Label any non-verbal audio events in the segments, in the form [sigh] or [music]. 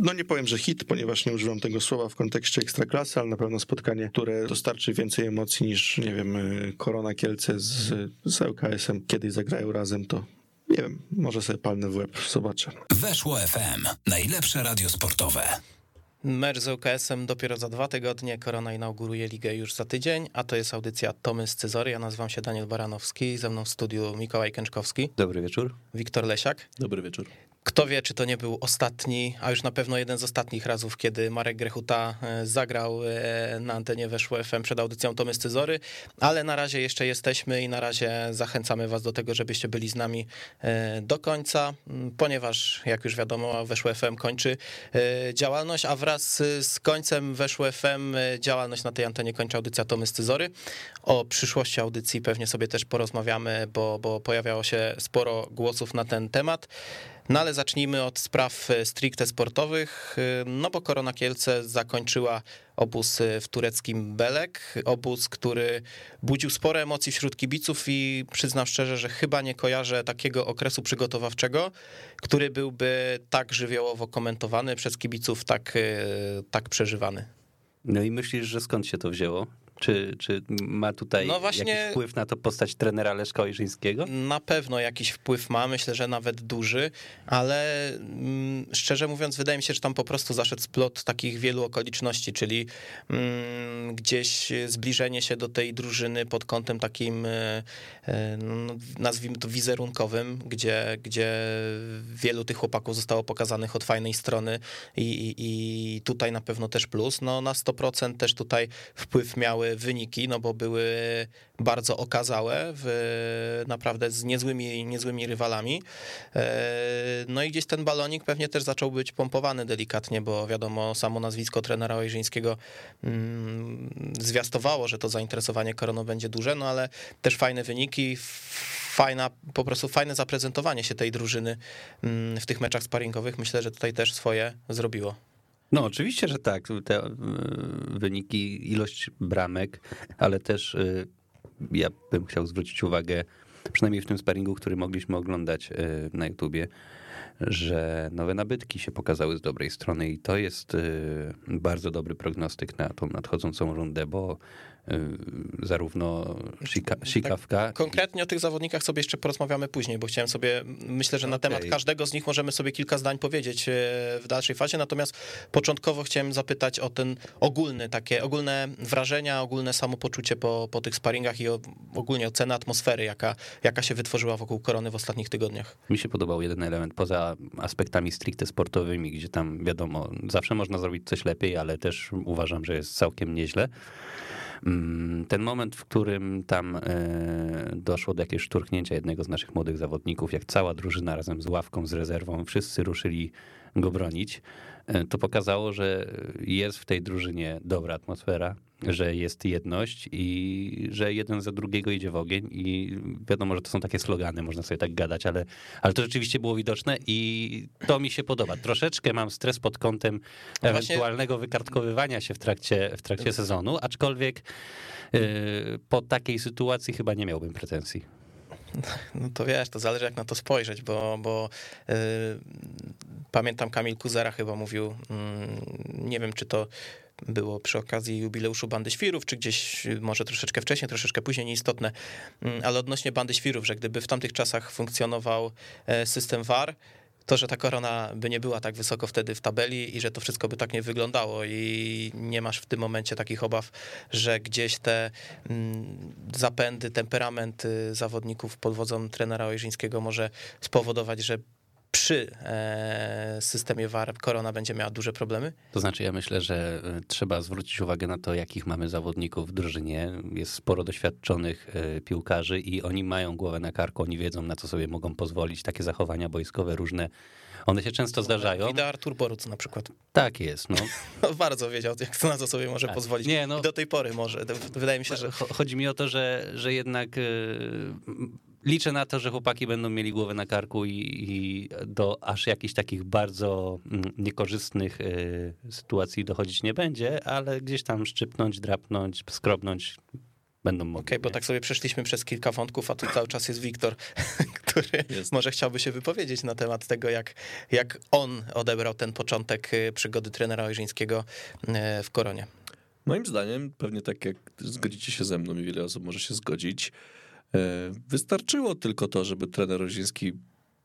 no nie powiem, że hit, ponieważ nie używam tego słowa w kontekście ekstraklasy, ale na pewno spotkanie, które dostarczy więcej emocji niż, nie wiem, y, Korona Kielce z, z ŁKS-em. Kiedyś zagrają razem, to nie wiem, może sobie palnę w łeb, zobaczę. Weszło FM, najlepsze radio sportowe. Mecz z UKS-em dopiero za dwa tygodnie, Korona inauguruje ligę już za tydzień, a to jest audycja Tomy z Cyzory. Ja nazywam się Daniel Baranowski, ze mną w studiu Mikołaj Kęczkowski. Dobry wieczór. Wiktor Lesiak. Dobry wieczór. Kto wie, czy to nie był ostatni, a już na pewno jeden z ostatnich razów, kiedy Marek Grechuta e, zagrał e, na antenie Weszło FM przed audycją Tomy Scyzory, ale na razie jeszcze jesteśmy i na razie zachęcamy was do tego, żebyście byli z nami e, do końca, ponieważ jak już wiadomo, Weszło FM kończy działalność, a wraz z końcem Weszło FM działalność na tej antenie kończy audycja Tomy Scyzory. O przyszłości audycji pewnie sobie też porozmawiamy, bo, bo pojawiało się sporo głosów na ten temat. No ale zacznijmy od spraw e, stricte sportowych, e, no bo Korona Kielce zakończyła obóz e, w tureckim Belek, obóz, który budził spore emocje wśród kibiców i przyznam szczerze, że chyba nie kojarzę takiego okresu przygotowawczego, który byłby tak żywiołowo komentowany przez kibiców, tak, tak przeżywany. No i myślisz, że skąd się to wzięło? Czy, czy ma tutaj no właśnie, jakiś wpływ na to postać trenera Leszka Ojrzyńskiego? Na pewno jakiś wpływ ma, myślę, że nawet duży, ale mm, szczerze mówiąc wydaje mi się, że tam po prostu zaszedł splot takich wielu okoliczności, czyli mm, gdzieś zbliżenie się do tej drużyny pod kątem takim e, e, no, nazwijmy to wizerunkowym, gdzie, gdzie wielu tych chłopaków zostało pokazanych od fajnej strony i, i, i tutaj na pewno też plus. No na 100% też tutaj wpływ miały wyniki, no bo były bardzo okazałe, w, naprawdę z niezłymi, niezłymi rywalami. E, no i gdzieś ten balonik pewnie też zaczął być pompowany delikatnie, bo wiadomo, samo nazwisko trenera Ojrzyńskiego mm, zwiastowało, że to zainteresowanie koroną będzie duże, no ale też fajne wyniki, fajna, po prostu fajne zaprezentowanie się tej drużyny mm, w tych meczach sparingowych. Myślę, że tutaj też swoje zrobiło. No, oczywiście, że tak. Te e, wyniki, ilość bramek, ale też e, ja bym chciał zwrócić uwagę, przynajmniej w tym sparingu, który mogliśmy oglądać e, na YouTubie, że nowe nabytki się pokazały z dobrej strony i to jest bardzo dobry prognostyk na tą nadchodzącą rundę, bo Y, zarówno Sikawka. Tak, konkretnie o tych zawodnikach sobie jeszcze porozmawiamy później, bo chciałem sobie, myślę, że na okay. temat każdego z nich możemy sobie kilka zdań powiedzieć e, w dalszej fazie, natomiast początkowo chciałem zapytać o ten ogólny, takie ogólne wrażenia, ogólne samopoczucie po, po tych sparingach i o, ogólnie ocenę atmosfery, jaka, jaka się wytworzyła wokół Korony w ostatnich tygodniach. Mi się podobał jeden element, poza aspektami stricte sportowymi, gdzie tam wiadomo, zawsze można zrobić coś lepiej, ale też uważam, że jest całkiem nieźle. Mm, ten moment, w którym tam e, doszło do jakiegoś szturchnięcia jednego z naszych młodych zawodników, jak cała drużyna razem z ławką, z rezerwą, wszyscy ruszyli go bronić, to pokazało, że jest w tej drużynie dobra atmosfera, że jest jedność i że jeden za drugiego idzie w ogień i wiadomo, że to są takie slogany, można sobie tak gadać, ale, ale to rzeczywiście było widoczne i to mi się podoba. Troszeczkę mam stres pod kątem no ewentualnego wykartkowywania się w trakcie, w trakcie sezonu, aczkolwiek yy, po takiej sytuacji chyba nie miałbym pretensji. [laughs] No to wiesz, to zależy jak na to spojrzeć, bo, bo yy, pamiętam Kamil Kuzera chyba mówił, yy, nie wiem czy to było przy okazji jubileuszu Bandy Świrów, czy gdzieś może troszeczkę wcześniej, troszeczkę później, nieistotne, mm, ale odnośnie Bandy Świrów, że gdyby w tamtych czasach funkcjonował e, system VAR, to, że ta korona by nie była tak wysoko wtedy w tabeli i że to wszystko by tak nie wyglądało i nie masz w tym momencie takich obaw, że gdzieś te mm, zapędy, temperament zawodników pod wodzą trenera Ojrzyńskiego może spowodować, że przy e, systemie VAR korona będzie miała duże problemy? To znaczy, ja myślę, że e, trzeba zwrócić uwagę na to, jakich mamy zawodników w drużynie. Jest sporo doświadczonych e, piłkarzy i oni mają głowę na karku, oni wiedzą, na co sobie mogą pozwolić. Takie zachowania boiskowe różne. One się często zdarzają. Wida Artur Boruc na przykład. Tak jest. [laughs] No. Bardzo wiedział, jak to na co sobie może tak. pozwolić. Nie, no, I do tej pory może. Wydaje mi się, że... Chodzi mi o to, że, że jednak liczę na to, że chłopaki będą mieli głowę na karku i, i do aż jakichś takich bardzo mm, niekorzystnych y, sytuacji dochodzić nie będzie, ale gdzieś tam szczypnąć, drapnąć, skrobnąć będą mogli. Okej, okay, bo tak sobie przeszliśmy przez kilka wątków, a tu cały czas jest Wiktor, [laughs] który jest. może chciałby się wypowiedzieć na temat tego, jak, jak on odebrał ten początek y, przygody trenera Ojrzyńskiego y, w Koronie. Moim zdaniem, pewnie tak jak zgodzicie się ze mną i wiele osób może się zgodzić, wystarczyło tylko to, żeby trener Ojrzyński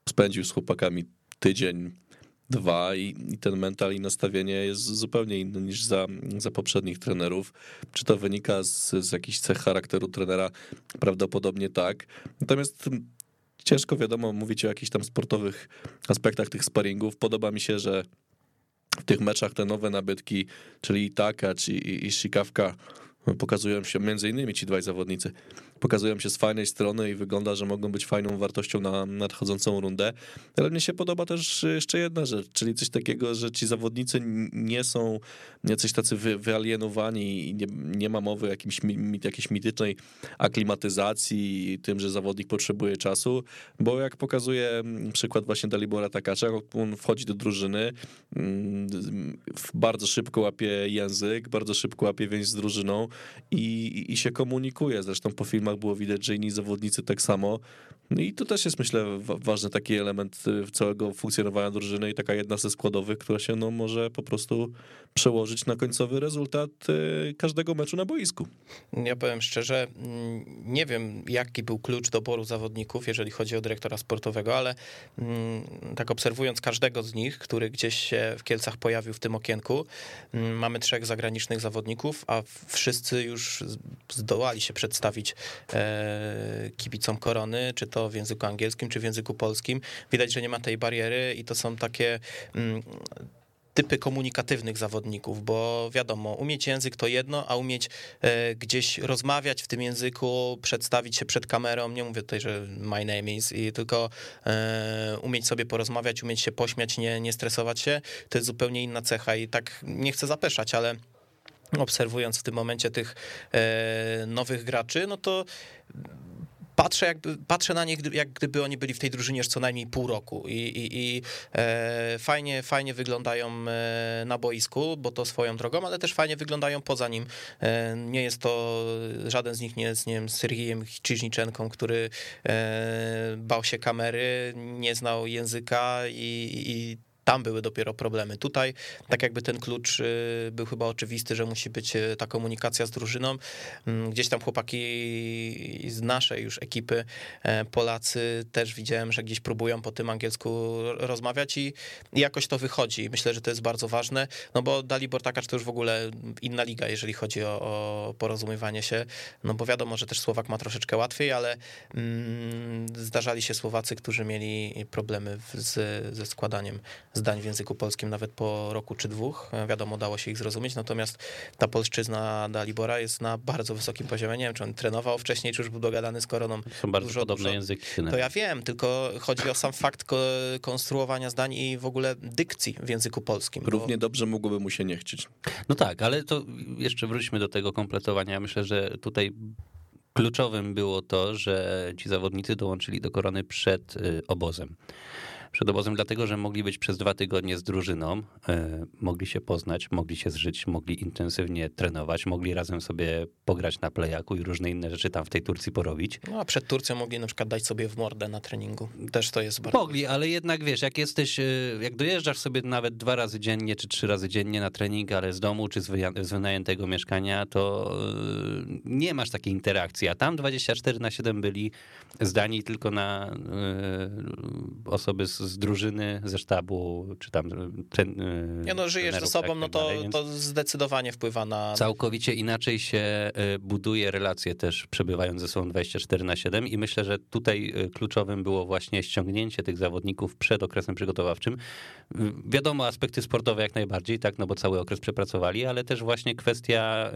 spędził z chłopakami tydzień, dwa i, i, ten mental i nastawienie jest zupełnie inne niż za, za poprzednich trenerów. Czy to wynika z, z jakichś cech charakteru trenera? Prawdopodobnie tak. Natomiast ciężko wiadomo mówić o jakichś tam sportowych aspektach tych sparingów. Podoba mi się, że w tych meczach te nowe nabytki, czyli Taka czy, i, i Sikawka, pokazują się między innymi ci dwaj zawodnicy pokazują się z fajnej strony i wygląda, że mogą być fajną wartością na nadchodzącą rundę. Ale mnie się podoba też jeszcze jedna rzecz, czyli coś takiego, że ci zawodnicy nie są jacyś tacy wy, wyalienowani i nie, nie ma mowy o jakimś, jakiejś mitycznej aklimatyzacji tym, że zawodnik potrzebuje czasu, bo jak pokazuje przykład właśnie Dalibora Takacza, on wchodzi do drużyny, mm, bardzo szybko łapie język, bardzo szybko łapie więź z drużyną i, i się komunikuje. Zresztą po filmach filmach było widać, że inni zawodnicy tak samo. No i to też jest, myślę, ważny taki element y, całego funkcjonowania drużyny i taka jedna ze składowych, która się no, może po prostu przełożyć na końcowy rezultat y, każdego meczu na boisku. Ja powiem szczerze, mm, nie wiem, jaki był klucz doboru zawodników, jeżeli chodzi o dyrektora sportowego, ale mm, tak obserwując każdego z nich, który gdzieś się w Kielcach pojawił w tym okienku, mm, mamy trzech zagranicznych zawodników, a wszyscy już zdołali się przedstawić kibicom korony, czy to w języku angielskim, czy w języku polskim. Widać, że nie ma tej bariery i to są takie mm, typy komunikatywnych zawodników, bo wiadomo, umieć język to jedno, a umieć e, gdzieś rozmawiać w tym języku, przedstawić się przed kamerą, nie mówię tutaj, że my name is, i tylko e, umieć sobie porozmawiać, umieć się pośmiać, nie, nie stresować się, to jest zupełnie inna cecha i tak nie chcę zapeszać, ale obserwując w tym momencie tych e, nowych graczy, no to patrzę, jakby, patrzę na nich, jak gdyby oni byli w tej drużynie już co najmniej pół roku i, i, i e, fajnie, fajnie wyglądają e, na boisku, bo to swoją drogą, ale też fajnie wyglądają poza nim. E, nie jest to, żaden z nich nie jest, nie wiem, Syrgijem Czyżniczenką, który e, bał się kamery, nie znał języka i, i tam były dopiero problemy. Tutaj tak jakby ten klucz y, był chyba oczywisty, że musi być y, ta komunikacja z drużyną. Mm, gdzieś tam chłopaki z naszej już ekipy, e, Polacy też widziałem, że gdzieś próbują po tym angielsku rozmawiać i, jakoś to wychodzi. Myślę, że to jest bardzo ważne, no bo Dalibor Takacz to już w ogóle inna liga, jeżeli chodzi o, o porozumiewanie się, no bo wiadomo, że też Słowak ma troszeczkę łatwiej, ale mm, zdarzali się Słowacy, którzy mieli problemy z, ze składaniem zdań w języku polskim nawet po roku czy dwóch. Wiadomo, dało się ich zrozumieć, natomiast ta polszczyzna Dalibora jest na bardzo wysokim poziomie. Nie wiem, czy on trenował wcześniej, czy już był dogadany z Koroną. Są bardzo dużo, podobne dużo. języki. To ja wiem, tylko chodzi o sam fakt konstruowania zdań i w ogóle dykcji w języku polskim. Równie bo... dobrze mogłoby mu się nie chcieć. No tak, ale to jeszcze wróćmy do tego kompletowania. Myślę, że tutaj kluczowym było to, że ci zawodnicy dołączyli do korony przed y, obozem przed obozem, dlatego że mogli być przez dwa tygodnie z drużyną, e, mogli się poznać, mogli się zżyć, mogli intensywnie trenować, mogli razem sobie pograć na plejaku i różne inne rzeczy tam w tej Turcji porobić. No a przed Turcją mogli na przykład dać sobie w mordę na treningu. Też to jest bardzo... Mogli, ale jednak wiesz, jak jesteś, e, jak dojeżdżasz sobie nawet dwa razy dziennie, czy trzy razy dziennie na trening, ale z domu, czy z, z wynajętego mieszkania, to e, nie masz takiej interakcji, a tam 24 na 7 byli zdani tylko na osoby z z drużyny, ze sztabu, czy tam... Ten, nie no, żyjesz ze sobą, tak, no to, dalej, to zdecydowanie wpływa na... Całkowicie inaczej się y, buduje relacje też, przebywając ze sobą 24 na 7 i myślę, że tutaj kluczowym było właśnie ściągnięcie tych zawodników przed okresem przygotowawczym. Wiadomo, aspekty sportowe jak najbardziej, tak, no bo cały okres przepracowali, ale też właśnie kwestia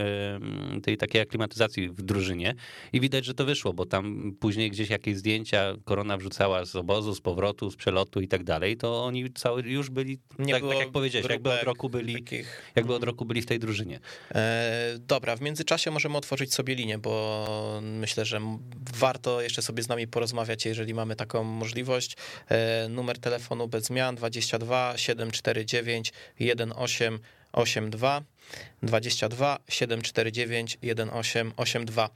tej takiej aklimatyzacji w drużynie i widać, że to wyszło, bo tam później gdzieś jakieś zdjęcia korona wrzucała z obozu, z powrotu, z przelotu i tak dalej, to oni cały już byli, Nie tak, tak jak powiedziałeś, jakby od roku byli, takich... jakby od roku byli w tej drużynie. E, dobra, w międzyczasie możemy otworzyć sobie linię, bo myślę, że warto jeszcze sobie z nami porozmawiać, jeżeli mamy taką możliwość. E, numer telefonu bez zmian 22 749 18 82 22 749 1882.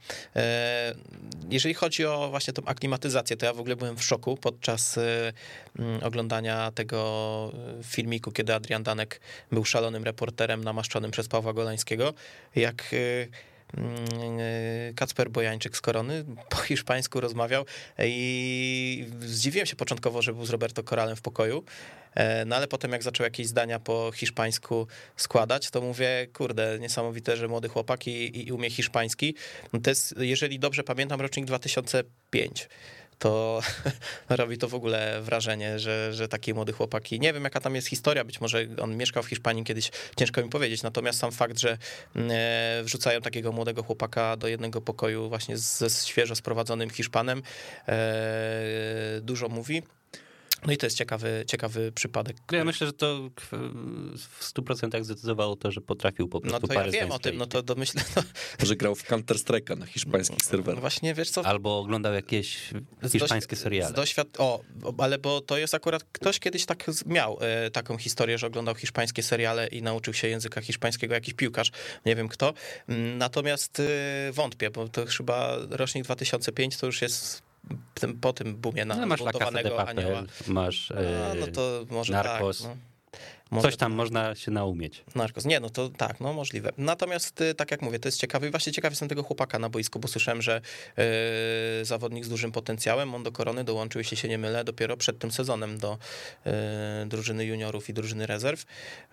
Jeżeli chodzi o właśnie tą aklimatyzację, to ja w ogóle byłem w szoku podczas e, oglądania tego e, filmiku, kiedy Adrian Danek był szalonym reporterem namaszczonym przez Pawła Golańskiego, jak e, Kacper Bojańczyk z Korony po hiszpańsku rozmawiał i zdziwiłem się początkowo, że był z Roberto Coralem w pokoju, no ale potem jak zaczął jakieś zdania po hiszpańsku składać, to mówię, kurde, niesamowite, że młody chłopak i, i umie hiszpański. To jest, jeżeli dobrze pamiętam, rocznik 2005 to [laughs] robi to w ogóle wrażenie, że, że taki młody chłopaki, nie wiem jaka tam jest historia, być może on mieszkał w Hiszpanii kiedyś, ciężko mi powiedzieć, natomiast sam fakt, że mm, e, wrzucają takiego młodego chłopaka do jednego pokoju właśnie ze świeżo sprowadzonym Hiszpanem, e, dużo mówi. No i to jest ciekawy, ciekawy przypadek. Ja myślę, że to w 100% zdecydowało to, że potrafił po prostu No to ja wiem o tym, no to domyślę. No. [laughs] Że grał w Counter-Strike'a na hiszpańskich no, serwerach. Właśnie, wiesz co? Albo oglądał jakieś hiszpańskie seriale. Doświad... O, ale bo to jest akurat, ktoś kiedyś tak miał e, taką historię, że oglądał hiszpańskie seriale i nauczył się języka hiszpańskiego jakiś piłkarz, nie wiem kto. Mm, natomiast e, wątpię, bo to chyba rocznik 2005 to już jest po tym boomie na no, masz zbudowanego anioła. Masz A, no to może Narcos. Tak, no. Może Coś tam to... można się naumieć. Narkos. Nie, no to tak, no możliwe. Natomiast y, tak jak mówię, to jest ciekawe i właśnie ciekawy jestem tego chłopaka na boisku, bo słyszałem, że yy, zawodnik z dużym potencjałem, on do Korony dołączył, jeśli się nie mylę, dopiero przed tym sezonem do yy, drużyny juniorów i drużyny rezerw.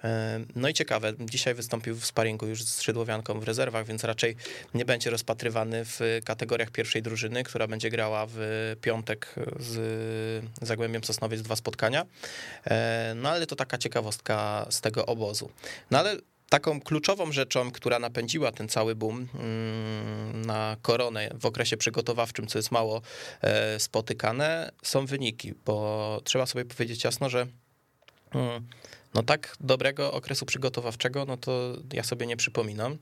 Yy, no i ciekawe, dzisiaj wystąpił w sparingu już z Szydłowianką w rezerwach, więc raczej nie będzie rozpatrywany w kategoriach pierwszej drużyny, która będzie grała w piątek z Zagłębiem Sosnowiec dwa spotkania. No ale to taka ciekawostka z tego obozu. No ale taką kluczową rzeczą, która napędziła ten cały boom mm, na koronę w okresie przygotowawczym, co jest mało e, spotykane, są wyniki, bo trzeba sobie powiedzieć jasno, że mm, no tak dobrego okresu przygotowawczego, no to ja sobie nie przypominam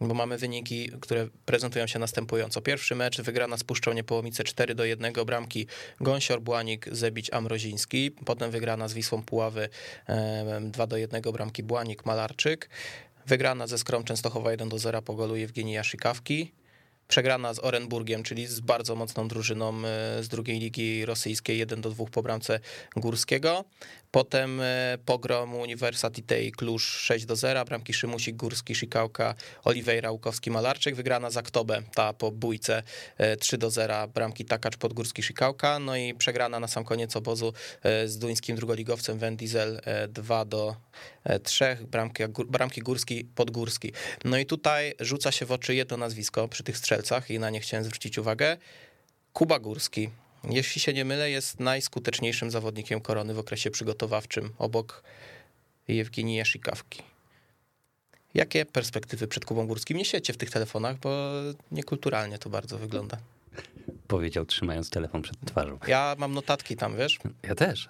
bo mamy wyniki, które prezentują się następująco. Pierwszy mecz wygrana z Puszczą Niepołomice 4 do 1, bramki Gąsior, Błanik, Zebić, Amroziński. Potem wygrana z Wisłą Puławy 2 do 1, bramki Błanik, Malarczyk. Wygrana ze Skrom Częstochowa 1 do 0 po golu Jewgenii Jaszykawki. Przegrana z Orenburgiem, czyli z bardzo mocną drużyną e, z drugiej ligi rosyjskiej, 1 do 2 po bramce Górskiego. Potem e, pogrom Uniwersytej Klusz 6 do 0, bramki Szymusik, Górski, Szykałka, Oliveira, Łukowski, Malarczyk. Wygrana za Aktobę, ta po bójce 3 e, do 0, bramki Takacz, Podgórski, Szykałka. No i przegrana na sam koniec obozu z duńskim drugoligowcem Wendizel 2 do 3, bramki, bramki Górski, Podgórski. No i tutaj rzuca się w oczy jedno nazwisko przy tych strzelcach i na nie chciałem zwrócić uwagę. Kuba Górski, jeśli się nie mylę, jest najskuteczniejszym zawodnikiem korony w okresie przygotowawczym obok Jewgenii Jaszikawki. Jakie perspektywy przed Kubą Górskim? Nie siecie w tych telefonach, bo niekulturalnie to bardzo wygląda. Powiedział, trzymając telefon przed twarzą. Ja mam notatki tam, wiesz? Ja też.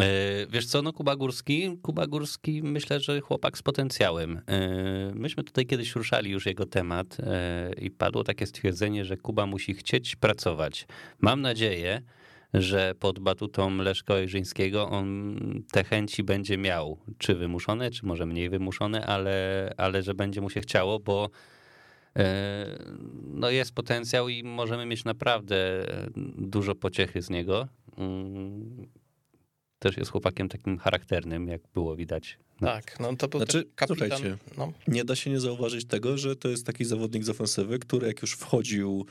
E, wiesz co, no Kuba Górski, Kuba Górski myślę, że chłopak z potencjałem. E, myśmy tutaj kiedyś ruszali już jego temat e, i padło takie stwierdzenie, że Kuba musi chcieć pracować. Mam nadzieję, że pod batutą Leszka Ojrzyńskiego on te chęci będzie miał, czy wymuszone, czy może mniej wymuszone, ale, ale że będzie mu się chciało, bo no jest potencjał i możemy mieć naprawdę dużo pociechy z niego. Mm, też jest chłopakiem takim charakternym, jak było widać. No. Tak, no to był znaczy, kapitan. Słuchajcie, no. nie da się nie zauważyć tego, że to jest taki zawodnik z ofensywy, który jak już wchodził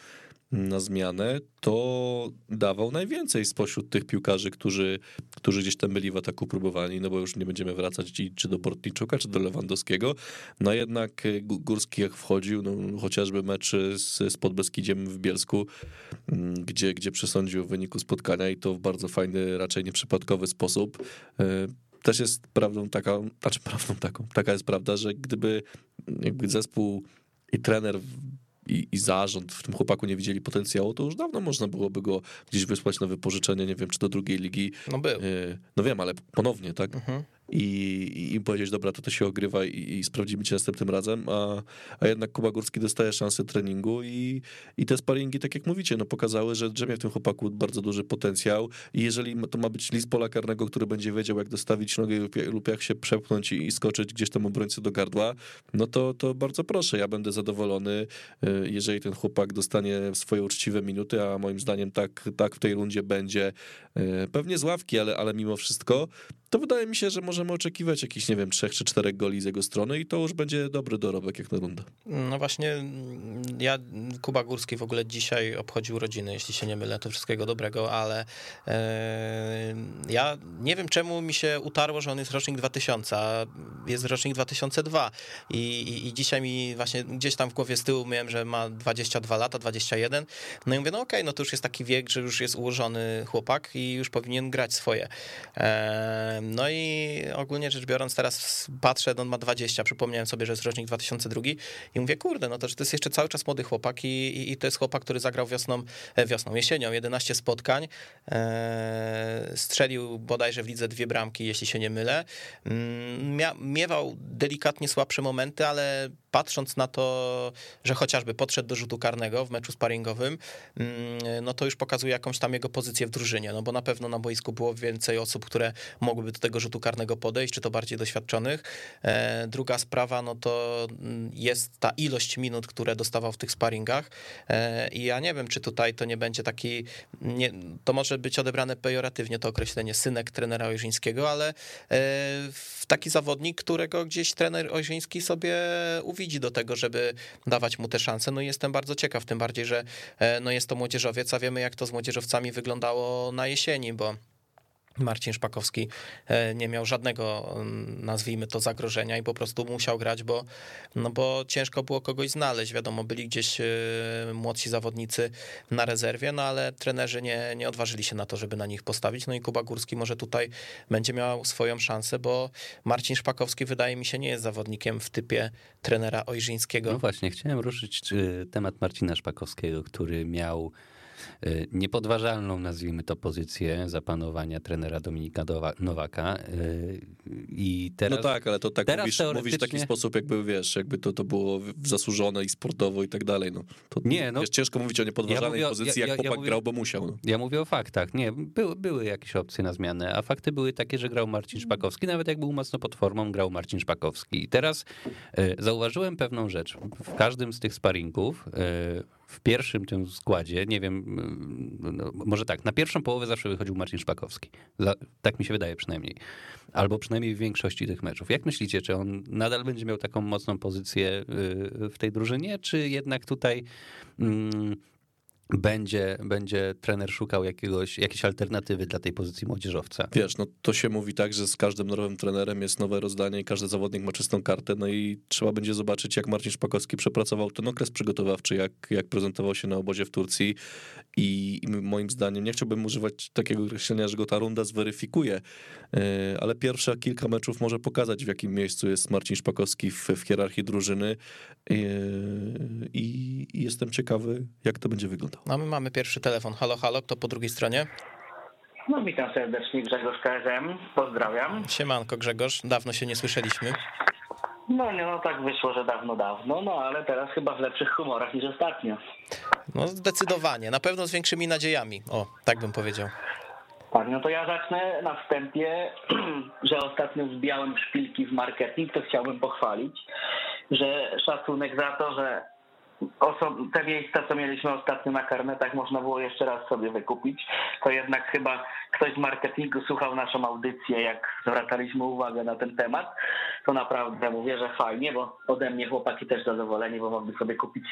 na zmianę, to dawał najwięcej spośród tych piłkarzy, którzy, którzy gdzieś tam byli w ataku próbowani, no bo już nie będziemy wracać czy do Bortniczuka, czy do Lewandowskiego. No jednak e, Górski jak wchodził, no chociażby mecz z, z Podbeskidziem w Bielsku, mm, gdzie, gdzie przesądził w wyniku spotkania i to w bardzo fajny, raczej nieprzypadkowy sposób e, też jest prawdą taka, znaczy prawdą taką, taka jest prawda, że gdyby jakby zespół i trener i, i zarząd w tym chłopaku nie widzieli potencjału, to już dawno można byłoby go gdzieś wysłać na wypożyczenie, nie wiem, czy do drugiej ligi. No był. E, no wiem, ale ponownie, tak? Mhm. I, i powiedzieć, dobra, to to się ogrywa i, i sprawdzimy cię następnym razem, a, a jednak Kuba Górski dostaje szansę treningu i, i te sparingi, tak jak mówicie, no pokazały, że drzemie w tym chłopaku bardzo duży potencjał i jeżeli to ma być list pola karnego, który będzie wiedział, jak dostawić nogę lub, jak się przepchnąć i, i skoczyć gdzieś tam obrońcy do gardła, no to, to bardzo proszę, ja będę zadowolony, y, jeżeli ten chłopak dostanie swoje uczciwe minuty, a moim zdaniem tak, tak w tej rundzie będzie, y, pewnie z ławki, ale, ale mimo wszystko, to wydaje mi się, że możemy oczekiwać jakichś, nie wiem, trzech czy czterech goli z jego strony i to już będzie dobry dorobek jak na rundę. No właśnie, ja, Kuba Górski w ogóle dzisiaj obchodził urodziny, jeśli się nie mylę, to wszystkiego dobrego, ale e, ja nie wiem czemu mi się utarło, że on jest rocznik 2000, a jest rocznik 2002 i, i, i dzisiaj mi właśnie gdzieś tam w głowie z tyłu miałem, że ma 22 lata, 21, no i mówię, no okej, okay, no to już jest taki wiek, że już jest ułożony chłopak i już powinien grać swoje. E, no i ogólnie rzecz biorąc, teraz patrzę, no on ma 20, przypomniałem sobie, że jest rocznik 2002 i mówię, kurde, no to, że to jest jeszcze cały czas młody chłopak i, i, i to jest chłopak, który zagrał wiosną, e, wiosną, jesienią 11 spotkań, e, strzelił bodajże w lidze dwie bramki, jeśli się nie mylę. Mm, mia, miewał delikatnie słabsze momenty, ale patrząc na to, że chociażby podszedł do rzutu karnego w meczu sparingowym, mm, no to już pokazuje jakąś tam jego pozycję w drużynie, no bo na pewno na boisku było więcej osób, które mogłyby do tego rzutu karnego podejść, czy to bardziej doświadczonych. E, druga sprawa, no to mm, jest ta ilość minut, które dostawał w tych sparingach e, i ja nie wiem, czy tutaj to nie będzie taki, nie, to może być odebrane pejoratywnie to określenie synek trenera Ojrzyńskiego, ale e, taki zawodnik, którego gdzieś trener Ojrzyński sobie uwidzi do tego, żeby dawać mu te szanse. No i jestem bardzo ciekaw, tym bardziej, że no jest to młodzieżowiec, a wiemy jak to z młodzieżowcami wyglądało na jesieni, bo Marcin Szpakowski e, nie miał żadnego, mm, nazwijmy to, zagrożenia i po prostu musiał grać, bo, no bo ciężko było kogoś znaleźć. Wiadomo, byli gdzieś e, młodsi zawodnicy na rezerwie, no ale trenerzy nie, nie odważyli się na to, żeby na nich postawić. No i Kuba Górski może tutaj będzie miał swoją szansę, bo Marcin Szpakowski wydaje mi się nie jest zawodnikiem w typie trenera Ojrzyńskiego. No właśnie, chciałem ruszyć temat Marcina Szpakowskiego, który miał niepodważalną, nazwijmy to, pozycję zapanowania trenera Dominika Nowaka. Y, I teraz, no tak, ale to tak mówisz, teoretycznie... mówisz w taki sposób, jakby wiesz, jakby to, to było zasłużone i sportowo i tak dalej. No, to, nie, no, wiesz, ciężko mówić o niepodważalnej ja pozycji, ja, ja, jak chłopak mówię, grał, bo musiał. No. Ja mówię o faktach. Nie, były, były jakieś opcje na zmianę, a fakty były takie, że grał Marcin Szpakowski, nawet jak był mocno pod formą, grał Marcin Szpakowski. I teraz y, zauważyłem pewną rzecz. W każdym z tych sparingów w pierwszym tym składzie, nie wiem, no, może tak, na pierwszą połowę zawsze wychodził Marcin Szpakowski. tak mi się wydaje przynajmniej. Albo przynajmniej w większości tych meczów. Jak myślicie, czy on nadal będzie miał taką mocną pozycję y, w tej drużynie, czy jednak tutaj mm, będzie, będzie trener szukał jakiegoś, jakiejś alternatywy dla tej pozycji młodzieżowca. Wiesz, no to się mówi tak, że z każdym nowym trenerem jest nowe rozdanie i każdy zawodnik ma czystą kartę, no i trzeba będzie zobaczyć, jak Marcin Szpakowski przepracował ten okres przygotowawczy, jak, jak prezentował się na obozie w Turcji i, i moim zdaniem, nie chciałbym używać takiego określenia, że go ta runda zweryfikuje, e, ale pierwsze kilka meczów może pokazać, w jakim miejscu jest Marcin Szpakowski w, w hierarchii drużyny e, i, i jestem ciekawy, jak to będzie wyglądać. No my mamy pierwszy telefon. Halo, halo, kto po drugiej stronie? No witam serdecznie, Grzegorz KSM. Pozdrawiam. Siemanko Grzegorz, dawno się nie słyszeliśmy. No nie, no tak wyszło, że dawno, dawno, no ale teraz chyba w lepszych humorach niż ostatnio. No zdecydowanie, na pewno z większymi nadziejami, o, tak bym powiedział. Tak, no to ja zacznę na wstępie, [clears throat] że ostatnio wbijałem szpilki w marketing, to chciałbym pochwalić, że szacunek za to, że te miejsca, co mieliśmy ostatnio na karnetach, można było jeszcze raz sobie wykupić. To jednak chyba ktoś z marketingu słuchał naszą audycję, jak zwracaliśmy uwagę na ten temat. To naprawdę mówię, że fajnie, bo ode mnie chłopaki też zadowoleni, bo mogli sobie kupić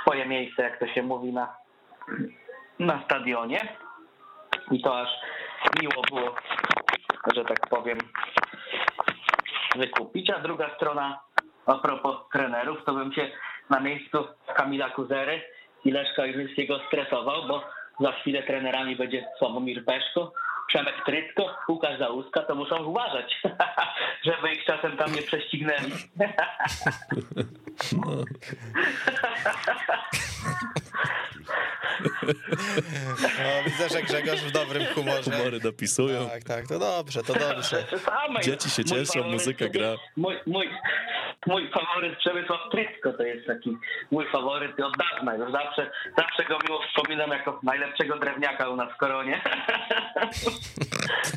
swoje miejsce, jak to się mówi, na, na stadionie. I to aż miło było, że tak powiem, wykupić. A druga strona, a propos trenerów, to bym się na miejscu Kamila Kuzery i Leszka Iżyńskiego stresował, bo za chwilę trenerami będzie Sławomir Peszko, Przemek Trytko, Łukasz Załuska, to muszą uważać, [laughs] żeby ich czasem tam nie prześcignęli. [laughs] No, [laughs] widzę, że Grzegorz w dobrym humorze. Humory dopisują. Tak, tak, to dobrze, to dobrze. [laughs] Dzieci się cieszą, muzyka gra. Mój, mój, mój faworyt Przemysław Trysko to jest taki mój faworyt od dawna. Już zawsze, zawsze go miło wspominam jako najlepszego drewniaka u nas w koronie. [laughs]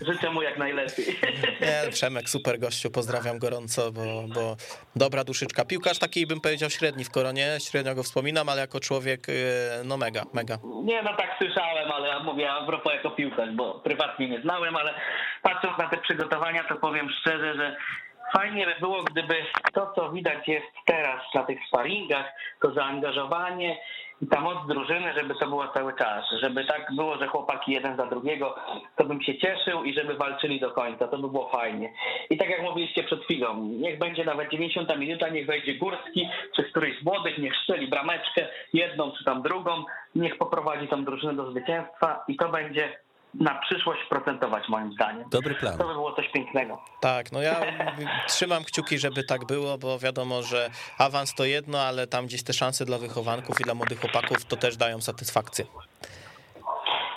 Życzę mu jak najlepiej. [laughs] Nie, Przemek, super gościu, pozdrawiam gorąco, bo, bo dobra duszyczka. Piłkarz taki bym powiedział średni w koronie, średnio go wspominam, ale jako człowiek, y, no mega, mega. Nie, no tak słyszałem, ale ja mówię a propos jako piłkarz, bo prywatnie nie znałem, ale patrząc na te przygotowania, to powiem szczerze, że fajnie by było, gdyby to, co widać jest teraz na tych sparingach, to zaangażowanie i ta moc drużyny, żeby to było cały czas, żeby tak było, że chłopaki jeden za drugiego, to bym się cieszył i żeby walczyli do końca, to by było fajnie. I tak jak mówiliście przed chwilą, niech będzie nawet 90 minuta, niech wejdzie Górski, czy któryś z młodych, niech strzeli brameczkę, jedną czy tam drugą, niech poprowadzi tą drużynę do zwycięstwa i to będzie na przyszłość procentować moim zdaniem. Dobry plan. To by było coś pięknego. Tak, no ja [laughs] trzymam kciuki, żeby tak było, bo wiadomo, że awans to jedno, ale tam gdzieś te szanse dla wychowanków i dla młodych chłopaków to też dają satysfakcję.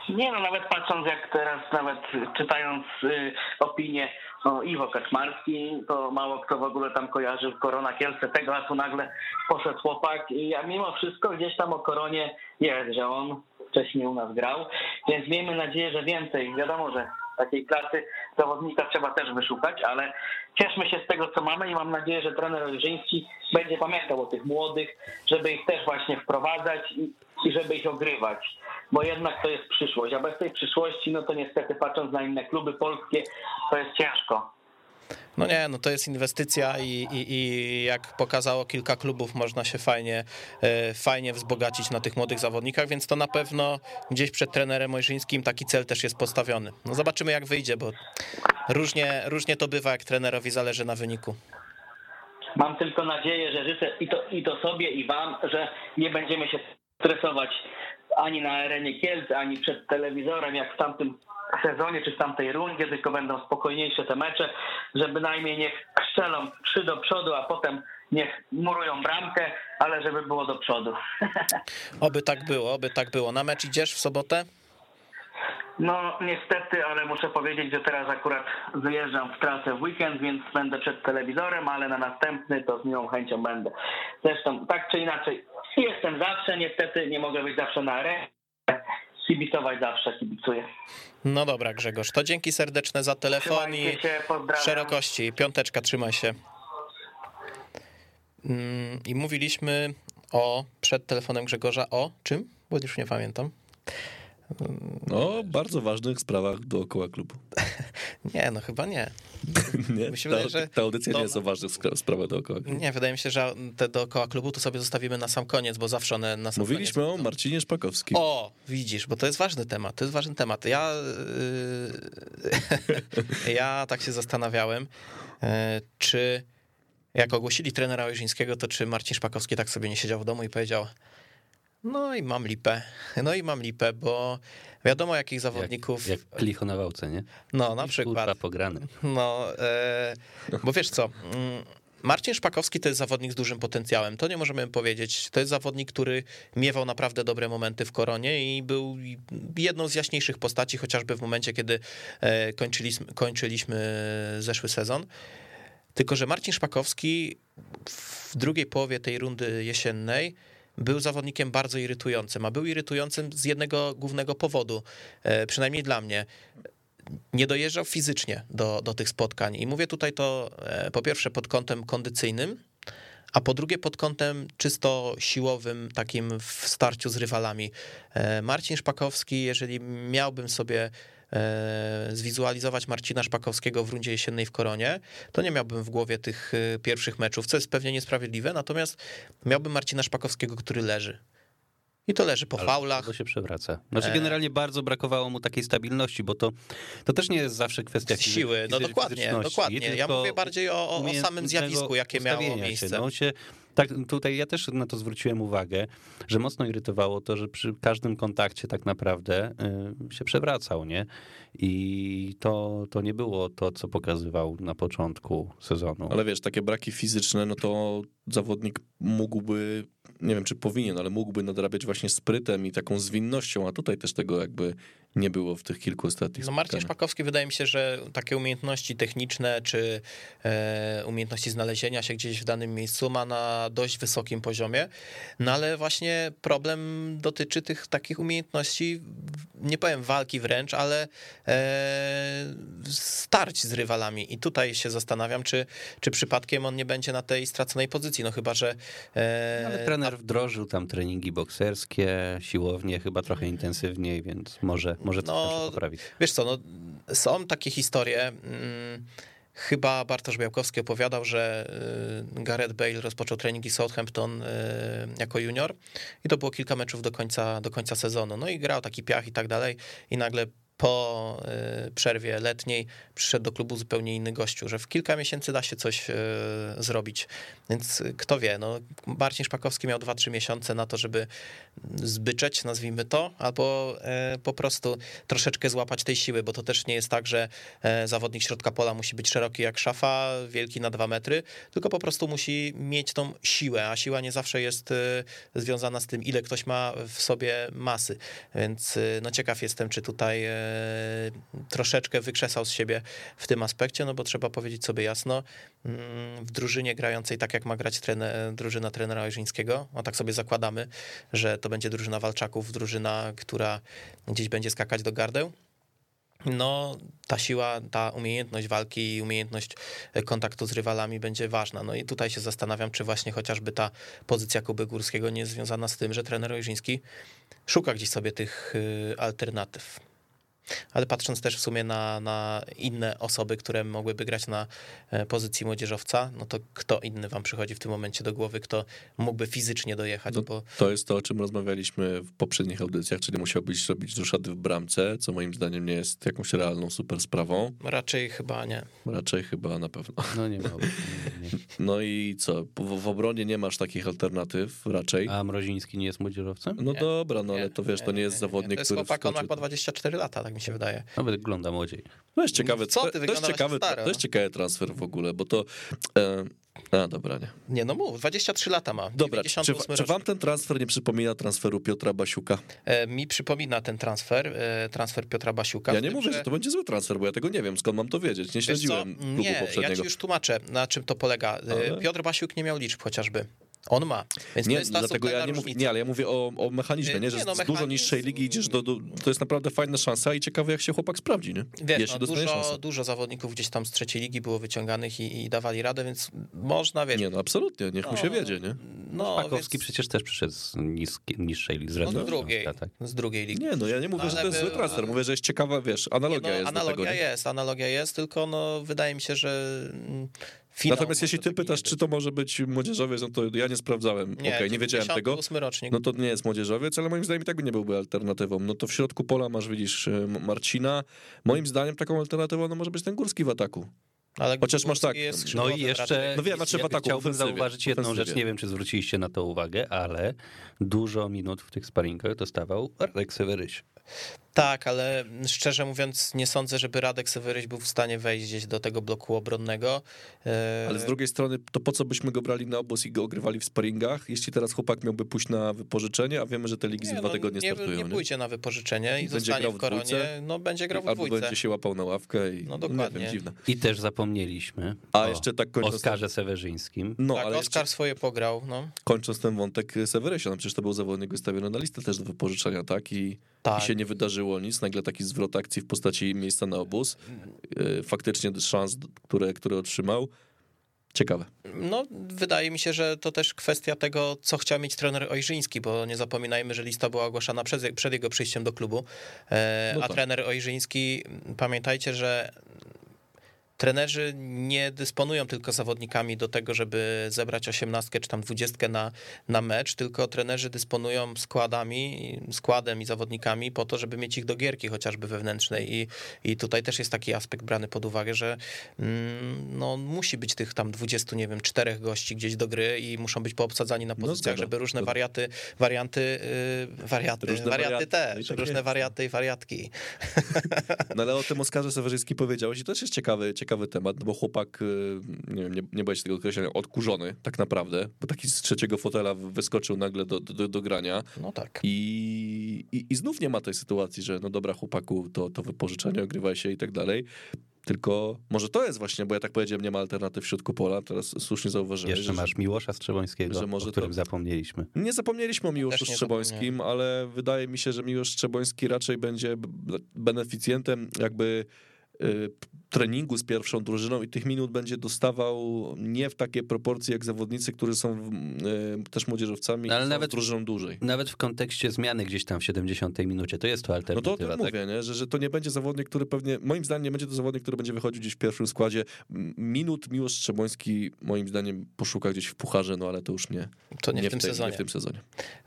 Nie no, nawet patrząc jak teraz, nawet czytając y, opinię o Iwo Kaczmarski, to mało kto w ogóle tam kojarzył Korona Kielce tego, a tu nagle poszedł chłopak i a mimo wszystko gdzieś tam o Koronie jest, że on wcześniej u nas grał, więc miejmy nadzieję, że więcej. Wiadomo, że takiej klasy zawodnika trzeba też wyszukać, ale cieszmy się z tego, co mamy i mam nadzieję, że trener Olżyński będzie pamiętał o tych młodych, żeby ich też właśnie wprowadzać i, i żeby ich ogrywać, bo jednak to jest przyszłość, a bez tej przyszłości, no to niestety patrząc na inne kluby polskie, to jest ciężko. No nie, no to jest inwestycja i, i, i jak pokazało kilka klubów, można się fajnie, e, fajnie wzbogacić na tych młodych zawodnikach, więc to na pewno gdzieś przed trenerem Ojrzyńskim taki cel też jest postawiony. No zobaczymy jak wyjdzie, bo różnie, różnie to bywa, jak trenerowi zależy na wyniku. Mam tylko nadzieję, że życzę i to, i to sobie, i wam, że nie będziemy się stresować ani na arenie Kielce, ani przed telewizorem, jak w tamtym sezonie, czy w tamtej rundzie, tylko będą spokojniejsze te mecze, że bynajmniej niech strzelą trzy do przodu, a potem niech murują bramkę, ale żeby było do przodu. [laughs] Oby tak było, oby tak było. Na mecz idziesz w sobotę? No niestety, ale muszę powiedzieć, że teraz akurat wyjeżdżam w trasę w weekend, więc będę przed telewizorem, ale na następny to z miłą chęcią będę. Zresztą tak czy inaczej jestem zawsze, niestety nie mogę być zawsze na arenie, kibicować zawsze kibicuję. No dobra, Grzegorz, to dzięki serdeczne za telefon i się, szerokości. Piąteczka, trzymaj się. Mm, I mówiliśmy o, przed telefonem Grzegorza, o czym? Bo już nie pamiętam. O bardzo ważnych sprawach dookoła klubu. [laughs] Nie, no chyba nie. [laughs] Nie? Mi się ta, wydaje, że ta audycja to- nie jest o ważnych sprawach dookoła klubu. Nie, wydaje mi się, że te dookoła klubu to sobie zostawimy na sam koniec, bo zawsze one na sam Mówiliśmy koniec. o Marcinie Szpakowskim. O, widzisz, bo to jest ważny temat, to jest ważny temat. Ja, yy, [laughs] ja tak się zastanawiałem, yy, czy jak ogłosili trenera Ojrzyńskiego, to czy Marcin Szpakowski tak sobie nie siedział w domu i powiedział no i mam lipę, no i mam lipę, bo wiadomo jakich zawodników, Jak, jak licho na wałce, nie? no na Kurwa, przykład, pograny. no, e, bo wiesz co, mm, Marcin Szpakowski to jest zawodnik z dużym potencjałem, to nie możemy powiedzieć. To jest zawodnik, który miewał naprawdę dobre momenty w koronie i był jedną z jaśniejszych postaci, chociażby w momencie, kiedy e, kończyliśmy, kończyliśmy zeszły sezon. Tylko, że Marcin Szpakowski w drugiej połowie tej rundy jesiennej był zawodnikiem bardzo irytującym, a był irytującym z jednego głównego powodu, e, przynajmniej dla mnie nie dojeżdżał fizycznie do, do tych spotkań. I mówię tutaj to e, po pierwsze pod kątem kondycyjnym, a po drugie pod kątem czysto siłowym, takim w starciu z rywalami. E, Marcin Szpakowski, jeżeli miałbym sobie zwizualizować Marcina Szpakowskiego w rundzie jesiennej w Koronie, to nie miałbym w głowie tych e, pierwszych meczów, co jest pewnie niesprawiedliwe, natomiast miałbym Marcina Szpakowskiego, który leży. I to leży po Ale faulach. To się przewraca. Znaczy E. generalnie bardzo brakowało mu takiej stabilności, bo to, to też nie jest zawsze kwestia Siły, no dokładnie, dokładnie. Ja mówię bardziej o, o, o samym zjawisku, jakie miało miejsce. No, on się, tak, tutaj ja też na to zwróciłem uwagę, że mocno irytowało to, że przy każdym kontakcie tak naprawdę y, się przewracał, nie? I to, to nie było to, co pokazywał na początku sezonu. Ale wiesz, takie braki fizyczne, no to zawodnik mógłby, nie wiem czy powinien, ale mógłby nadrabiać właśnie sprytem i taką zwinnością, a tutaj też tego jakby nie było w tych kilku ostatnich No Marcin. Szpakowski wydaje mi się, że takie umiejętności techniczne czy e, umiejętności znalezienia się gdzieś w danym miejscu ma na dość wysokim poziomie, no ale właśnie problem dotyczy tych takich umiejętności, nie powiem walki wręcz, ale e, starć z rywalami. I tutaj się zastanawiam, czy, czy przypadkiem on nie będzie na tej straconej pozycji, no chyba, że e, Ale trener wdrożył tam treningi bokserskie, siłownie chyba trochę intensywniej, więc może, może coś No, tam się poprawi. Wiesz co, no, są takie historie. mm, Chyba Bartosz Białkowski opowiadał, że y, Gareth Bale rozpoczął treningi Southampton y, jako junior i to było kilka meczów do końca, do końca sezonu. No i grał taki piach i tak dalej i nagle po y, przerwie letniej przyszedł do klubu zupełnie inny gościu, że w kilka miesięcy da się coś y, zrobić. Więc y, kto wie, no Marcin Szpakowski miał 2-3 miesiące na to, żeby zbyczeć, nazwijmy to, albo e, po prostu troszeczkę złapać tej siły, bo to też nie jest tak, że e, zawodnik środka pola musi być szeroki jak szafa, wielki na dwa metry, tylko po prostu musi mieć tą siłę, a siła nie zawsze jest e, związana z tym, ile ktoś ma w sobie masy. Więc no ciekaw jestem, czy tutaj troszeczkę wykrzesał z siebie w tym aspekcie, no bo trzeba powiedzieć sobie jasno, mm, w drużynie grającej tak, jak ma grać trener, drużyna trenera Ojrzyńskiego, a tak sobie zakładamy, że to będzie drużyna walczaków, drużyna, która gdzieś będzie skakać do gardeł. No, ta siła, ta umiejętność walki i umiejętność e, kontaktu z rywalami będzie ważna. No i tutaj się zastanawiam, czy właśnie chociażby ta pozycja Kuby Górskiego nie jest związana z tym, że trener Ojrzyński szuka gdzieś sobie tych y, alternatyw. Ale patrząc też w sumie na, na inne osoby, które mogłyby grać na e, pozycji młodzieżowca, no to kto inny wam przychodzi w tym momencie do głowy, kto mógłby fizycznie dojechać, No, bo To jest to, o czym rozmawialiśmy w poprzednich audycjach, czyli musiałbyś robić ruszady w bramce, co moim zdaniem nie jest jakąś realną super sprawą. raczej chyba nie. Raczej chyba na pewno. No nie miał. Nie. [laughs] No i co? W, w obronie nie masz takich alternatyw raczej. A Mroziński nie jest młodzieżowcem? No Nie. dobra, no ale to wiesz, to nie jest zawodnik, To jest który chłopak, on ma chyba 24 lata, tak mi się wydaje. No wygląda młodziej. To jest ciekawe, Co ty, to, to jest ciekawy, staro. to jest ciekawy transfer w ogóle, bo to... E, a, dobra, nie. Nie, no mów, 23 lata ma. Dobra, czy, 98 czy wam ten transfer nie przypomina transferu Piotra Basiuka? E, Mi przypomina ten transfer, e, transfer Piotra Basiuka. Ja nie tym, mówię, że to będzie zły transfer, bo ja tego nie wiem, skąd mam to wiedzieć. Nie Wiesz co? śledziłem klubu Nie, ja poprzedniego. ci już tłumaczę, na czym to polega. E, Ale- Piotr Basiuk nie miał liczb chociażby. On ma. Więc Nie, to jest ta dlatego ja nie mówię, nie, ale ja mówię o, o mechanizmie, Nie, nie, że nie, no, z dużo mechanizm- niższej ligi idziesz do, do... To jest naprawdę fajna szansa i ciekawe, jak się chłopak sprawdzi, nie? Wiesz, no, dużo, szansę. dużo zawodników gdzieś tam z trzeciej ligi było wyciąganych i, i dawali radę, więc można, wiesz, Nie, no absolutnie, niech mu się No, wiedzie, nie? no, Szpakowski więc, przecież też przyszedł z niskiej, niższej ligi. Z no, z drugiej, tak. z drugiej ligi. Nie, no ja nie mówię, że Ale to jest zły transfer, mówię, że jest ciekawa, wiesz, analogia Nie, no, jest analogia do tego, jest, analogia jest, tylko no, wydaje mi się, że mm, finał Natomiast jeśli ty pytasz, nie czy to może być młodzieżowiec, no to ja nie sprawdzałem, okej, nie wiedziałem tego. 98 rocznik. No to nie jest młodzieżowiec, ale moim zdaniem i tak nie byłby alternatywą. No to w środku pola masz, widzisz, e, Marcina. Moim zdaniem taką alternatywą no może być ten Górski w ataku. ale chociaż masz tak, jest no i jeszcze. No wiem, znaczy w ataku, chciałbym zauważyć jedną ofensywie. rzecz, nie wiem czy zwróciliście na to uwagę, ale dużo minut w tych sparingach dostawał Radek Seweryś. Tak, ale szczerze mówiąc nie sądzę, żeby Radek Seweryś był w stanie wejść gdzieś do tego bloku obronnego. E, Ale z drugiej strony, to po co byśmy go brali na obóz i go ogrywali w sparingach, jeśli teraz chłopak miałby pójść na wypożyczenie, a wiemy, że te ligi za nie, dwa no, tygodnie nie, startują. nie pójdzie na wypożyczenie i Będzie zostanie grał w w koronie. dwójce? No będzie grał w Albo dwójce. będzie się łapał na ławkę i No nie dokładnie. wiem, dziwne. I też zapomnieliśmy A o jeszcze tak kończąc, Oskarze Sewerzyńskim. no, tak, ale Oskar jeszcze swoje pograł, no. kończąc ten wątek Sewerysia, no przecież to był zawodnik wystawiony na listę też do wypożyczenia, tak? I, Tak. i się nie wydarzyło nic, nagle taki zwrot akcji w postaci miejsca na obóz, Yy, faktycznie szans, które, które otrzymał, ciekawe. No, wydaje mi się, że to też kwestia tego, co chciał mieć trener Ojrzyński, bo nie zapominajmy, że lista była ogłaszana przed, przed jego przyjściem do klubu, e, No a tak. trener Ojrzyński, pamiętajcie, że trenerzy nie dysponują tylko zawodnikami do tego, żeby zebrać osiemnastkę czy tam dwudziestkę na, na mecz, tylko trenerzy dysponują składami, składem i zawodnikami po to, żeby mieć ich do gierki chociażby wewnętrznej i, i tutaj też jest taki aspekt brany pod uwagę, że mm, no, musi być tych tam 20, nie wiem, czterech gości gdzieś do gry i muszą być poobsadzani na pozycjach, zgoda. żeby różne Zgoda. wariaty, warianty, yy, wariaty, Różne wariaty. No też, tak różne jest. wariaty i wariatki. No ale o tym Oskarze Sewerzyński powiedziałeś i to też jest ciekawy, ciekawy ciekawy temat, no bo chłopak, y, nie wiem, nie, nie boję się tego określenia, odkurzony tak naprawdę, bo taki z trzeciego fotela wyskoczył nagle do, do, do grania No tak. i, i, i znów nie ma tej sytuacji, że no dobra chłopaku, to, to wypożyczenie, ogrywaj się i tak dalej. Tylko może to jest właśnie, bo ja tak powiedziałem, nie ma alternatyw w środku pola, teraz słusznie zauważyłeś. Jeszcze że, masz Miłosza Strzewońskiego, że może o którym to- zapomnieliśmy. Nie zapomnieliśmy o Miłoszu Strzebońskim, ale wydaje mi się, że Miłosz Strzeboński raczej będzie beneficjentem jakby y, treningu z pierwszą drużyną i tych minut będzie dostawał nie w takie proporcje jak zawodnicy, którzy są y, też młodzieżowcami No, ale nawet- drużyną dłużej. Nawet w kontekście zmiany gdzieś tam w 70 minucie, to jest to No to o alternatywa, tym tak? mówię, nie? Że, że to nie będzie zawodnik, który pewnie, moim zdaniem nie będzie to zawodnik, który będzie wychodził gdzieś w pierwszym składzie. Minut Miłosz Strzeboński moim zdaniem poszuka gdzieś w pucharze, no ale to już nie, To nie, w tym tej- sezonie. Nie w tym sezonie.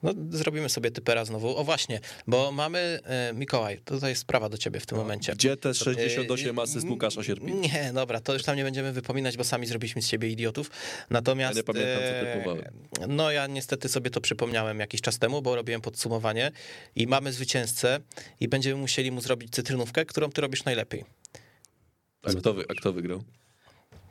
No, zrobimy sobie typera znowu. O właśnie, bo mamy, e, Mikołaj, tutaj jest sprawa do ciebie w tym momencie. Gdzie te 68 E, asyst Łukasza Nie, dobra, to już tam nie będziemy wypominać, bo sami zrobiliśmy z siebie idiotów. Natomiast. Ja nie pamiętam, co e, typowałem. No ja niestety sobie to przypomniałem jakiś czas temu, bo robiłem podsumowanie i mamy zwycięzcę i będziemy musieli mu zrobić cytrynówkę, którą ty robisz najlepiej. A kto, wy, a kto wygrał?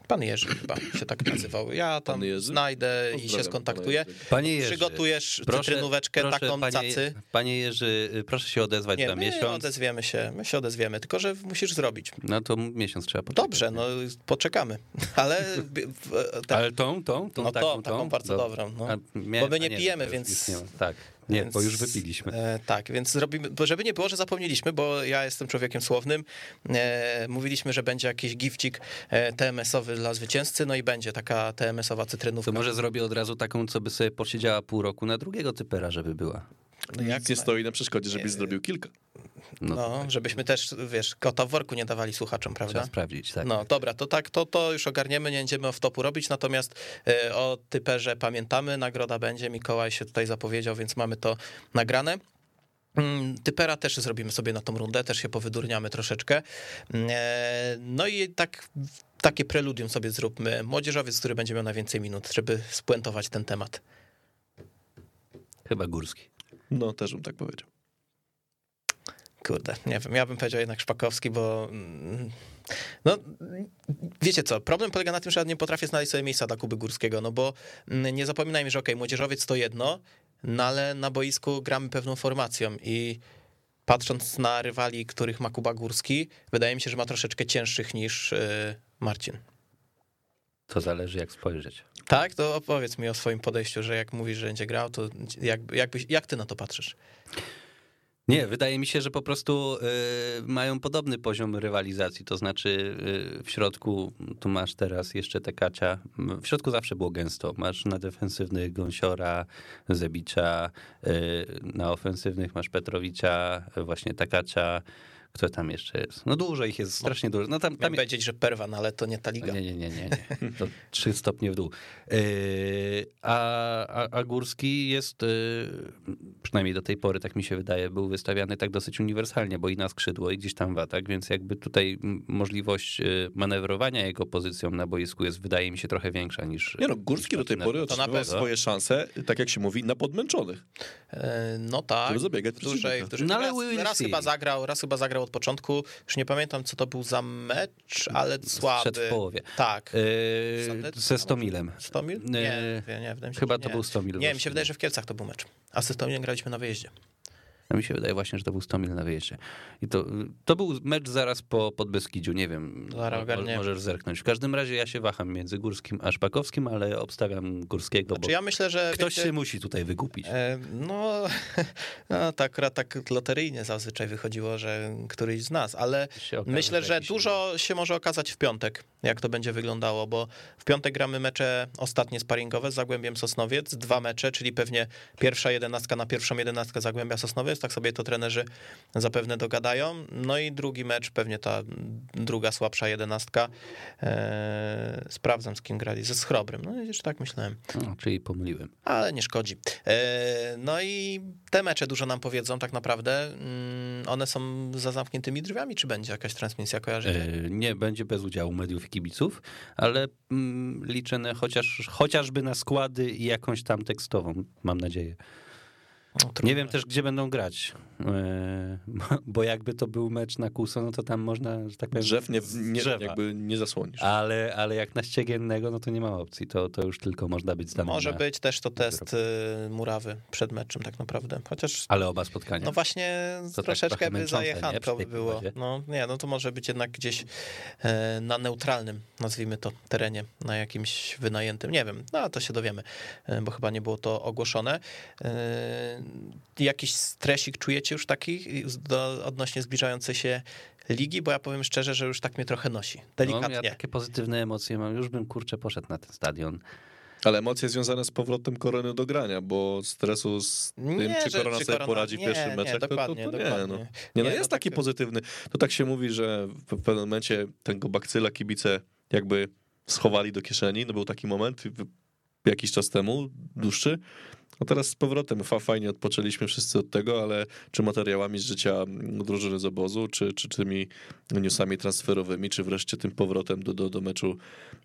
Pan Jerzy chyba się tak nazywał. Ja tam znajdę i się skontaktuję. Panie Jerzy, Przygotujesz proszę- cytrynóweczkę proszę, taką panie, cacy. Panie Jerzy, y, proszę się odezwać Nie, za my miesiąc. odezwiemy się, my się odezwiemy, tylko że musisz zrobić. No to miesiąc trzeba poczekać. Dobrze, no poczekamy, [laughs] ale w- tak, Ale tą, tą, tą no taką, tą, taką bardzo Dob- dobrą. No. A, mia- Bo my nie pijemy, więc- tak, nie, Więc, bo już wypiliśmy. E, tak, więc zrobimy, bo żeby nie było, że zapomnieliśmy, bo ja jestem człowiekiem słownym. E, mówiliśmy, że będzie jakiś gifcik e, TMS-owy dla zwycięzcy, no i będzie taka TMS-owa cytrynówka. To może zrobię od razu taką, co by sobie posiedziała pół roku na drugiego typera, żeby była. No jak Nic nie stoi na przeszkodzie, żebyś zrobił kilka. No, No, żebyśmy też, wiesz, kota w worku nie dawali słuchaczom, trzeba prawda? sprawdzić, tak. No dobra, to tak, to, to już ogarniemy, nie będziemy w topu robić, natomiast e, o typerze pamiętamy, nagroda będzie, Mikołaj się tutaj zapowiedział, więc mamy to nagrane. Mm, Typera też zrobimy sobie na tą rundę, też się powydurniamy troszeczkę. E, No i tak, takie preludium sobie zróbmy. Młodzieżowiec, który będzie miał najwięcej minut, żeby spuentować ten temat. Chyba Górski. No, też bym tak powiedział. Kurde, nie wiem, ja bym powiedział jednak Szpakowski, bo mm, no wiecie co, problem polega na tym, że ja nie potrafię znaleźć sobie miejsca dla Kuby Górskiego, no bo mm, nie zapominajmy, że okej, młodzieżowiec to jedno, no ale na boisku gramy pewną formacją i patrząc na rywali, których ma Kuba Górski, wydaje mi się, że ma troszeczkę cięższych niż y, Marcin. To zależy jak spojrzeć. Tak, to opowiedz mi o swoim podejściu, że jak mówisz, że będzie grał, to jak, jakbyś, jak ty na to patrzysz? Nie, wydaje mi się, że po prostu y, mają podobny poziom rywalizacji. To znaczy y, w środku, tu masz teraz jeszcze Tekacia, w środku zawsze było gęsto. Masz na defensywnych Gąsiora, Zebicza, y, na ofensywnych masz Petrowicza, właśnie Tekacia. Kto tam jeszcze jest? No dużo ich jest, strasznie dużo. No tam, Miałem tam powiedzieć, że Perwan, ale to nie ta liga. nie, nie, nie, nie. nie. [laughs] To trzy stopnie w dół. Yy, a, a, a Górski jest, yy, przynajmniej do tej pory, tak mi się wydaje, był wystawiany tak dosyć uniwersalnie, bo i na skrzydło, i gdzieś tam w atak, więc jakby tutaj możliwość yy, manewrowania jego pozycją na boisku jest, wydaje mi się, trochę większa niż... Nie no, Górski do tej pory To na otrzymywał pewno. swoje szanse, tak jak się mówi, na podmęczonych. E, No tak. Żeby zabiegać w dużej, w dużej. No ale raz, raz chyba zagrał, raz chyba zagrał od początku. Już nie pamiętam, co to był za mecz, ale słaby. Wszedł w połowie. Tak. Yy, ze Stomilem. Stomil? Yy, Nie, nie, nie, Chyba to nie. był Stomil. Nie, mi się właśnie. wydaje, że w Kielcach to był mecz. A ze Stomilem graliśmy na wyjeździe. A mi się wydaje właśnie, że to był Stomil na wyjeździe. I to, to był mecz zaraz po Podbeskidziu, nie wiem, Zaraz mo- możesz zerknąć. W każdym razie ja się waham między Górskim a Szpakowskim, ale obstawiam Górskiego, Znaczy bo ja myślę, że ktoś wiecie, się musi tutaj wykupić. e, No, [laughs] no tak tak loteryjnie zazwyczaj wychodziło, że któryś z nas, ale Się okaże, Myślę, że dużo się może okazać w piątek, jak to będzie wyglądało, bo w piątek gramy mecze ostatnie sparingowe z Zagłębiem Sosnowiec, dwa mecze, czyli pewnie pierwsza jedenastka na pierwszą jedenastkę Zagłębia Sosnowiec, tak sobie to trenerzy zapewne dogadają. No i drugi mecz, pewnie ta druga słabsza jedenastka. Eee, sprawdzam z kim grali, ze Schrobrym. No już tak myślałem No, czyli pomyliłem. ale nie szkodzi. E, No i te mecze dużo nam powiedzą tak naprawdę. Mm, One są za zamkniętymi drzwiami, czy będzie jakaś transmisja kojarzenia? E, Nie będzie bez udziału mediów i kibiców, ale mm, liczę na chociaż, chociażby na składy i jakąś tam tekstową, mam nadzieję. No. Nie wiem też, gdzie będą grać, bo jakby to był mecz na Kuso, no to tam można, że tak powiem... Drzew nie, nie, drzewa. jakby nie zasłonisz. Ale, ale jak na ściegiennego, no to nie ma opcji, to, to już tylko można być zdany Może na... być też to test y, murawy przed meczem tak naprawdę. Chociaż Ale oba spotkania. no właśnie To tak troszeczkę by zajechanko by było. No nie, no to może być jednak gdzieś e, na neutralnym, nazwijmy to, terenie, na jakimś wynajętym. Nie wiem, no to się dowiemy, e, bo chyba nie było to ogłoszone. E, jakiś stresik czujecie już taki do, odnośnie zbliżającej się ligi? Bo ja powiem szczerze, że już tak mnie trochę nosi. No, Delikatnie. ja takie pozytywne emocje mam, już bym kurczę poszedł na ten stadion. Ale emocje związane z powrotem korony do grania, bo stresu z tym, Nie, czy że- korona czy sobie korona- poradzi w nie, pierwszym nie, meczach, to, to, to dokładnie, nie, dokładnie. no. Nie, no Nie, jest no taki tak- pozytywny. To tak się mówi, że w pewnym momencie tego bakcyla kibice jakby schowali do kieszeni. No był taki moment jakiś czas temu, dłuższy. A teraz z powrotem fa- fajnie odpoczęliśmy wszyscy od tego, ale czy materiałami z życia mm, drużyny z obozu, czy, czy tymi newsami transferowymi, czy wreszcie tym powrotem do, do, do meczu,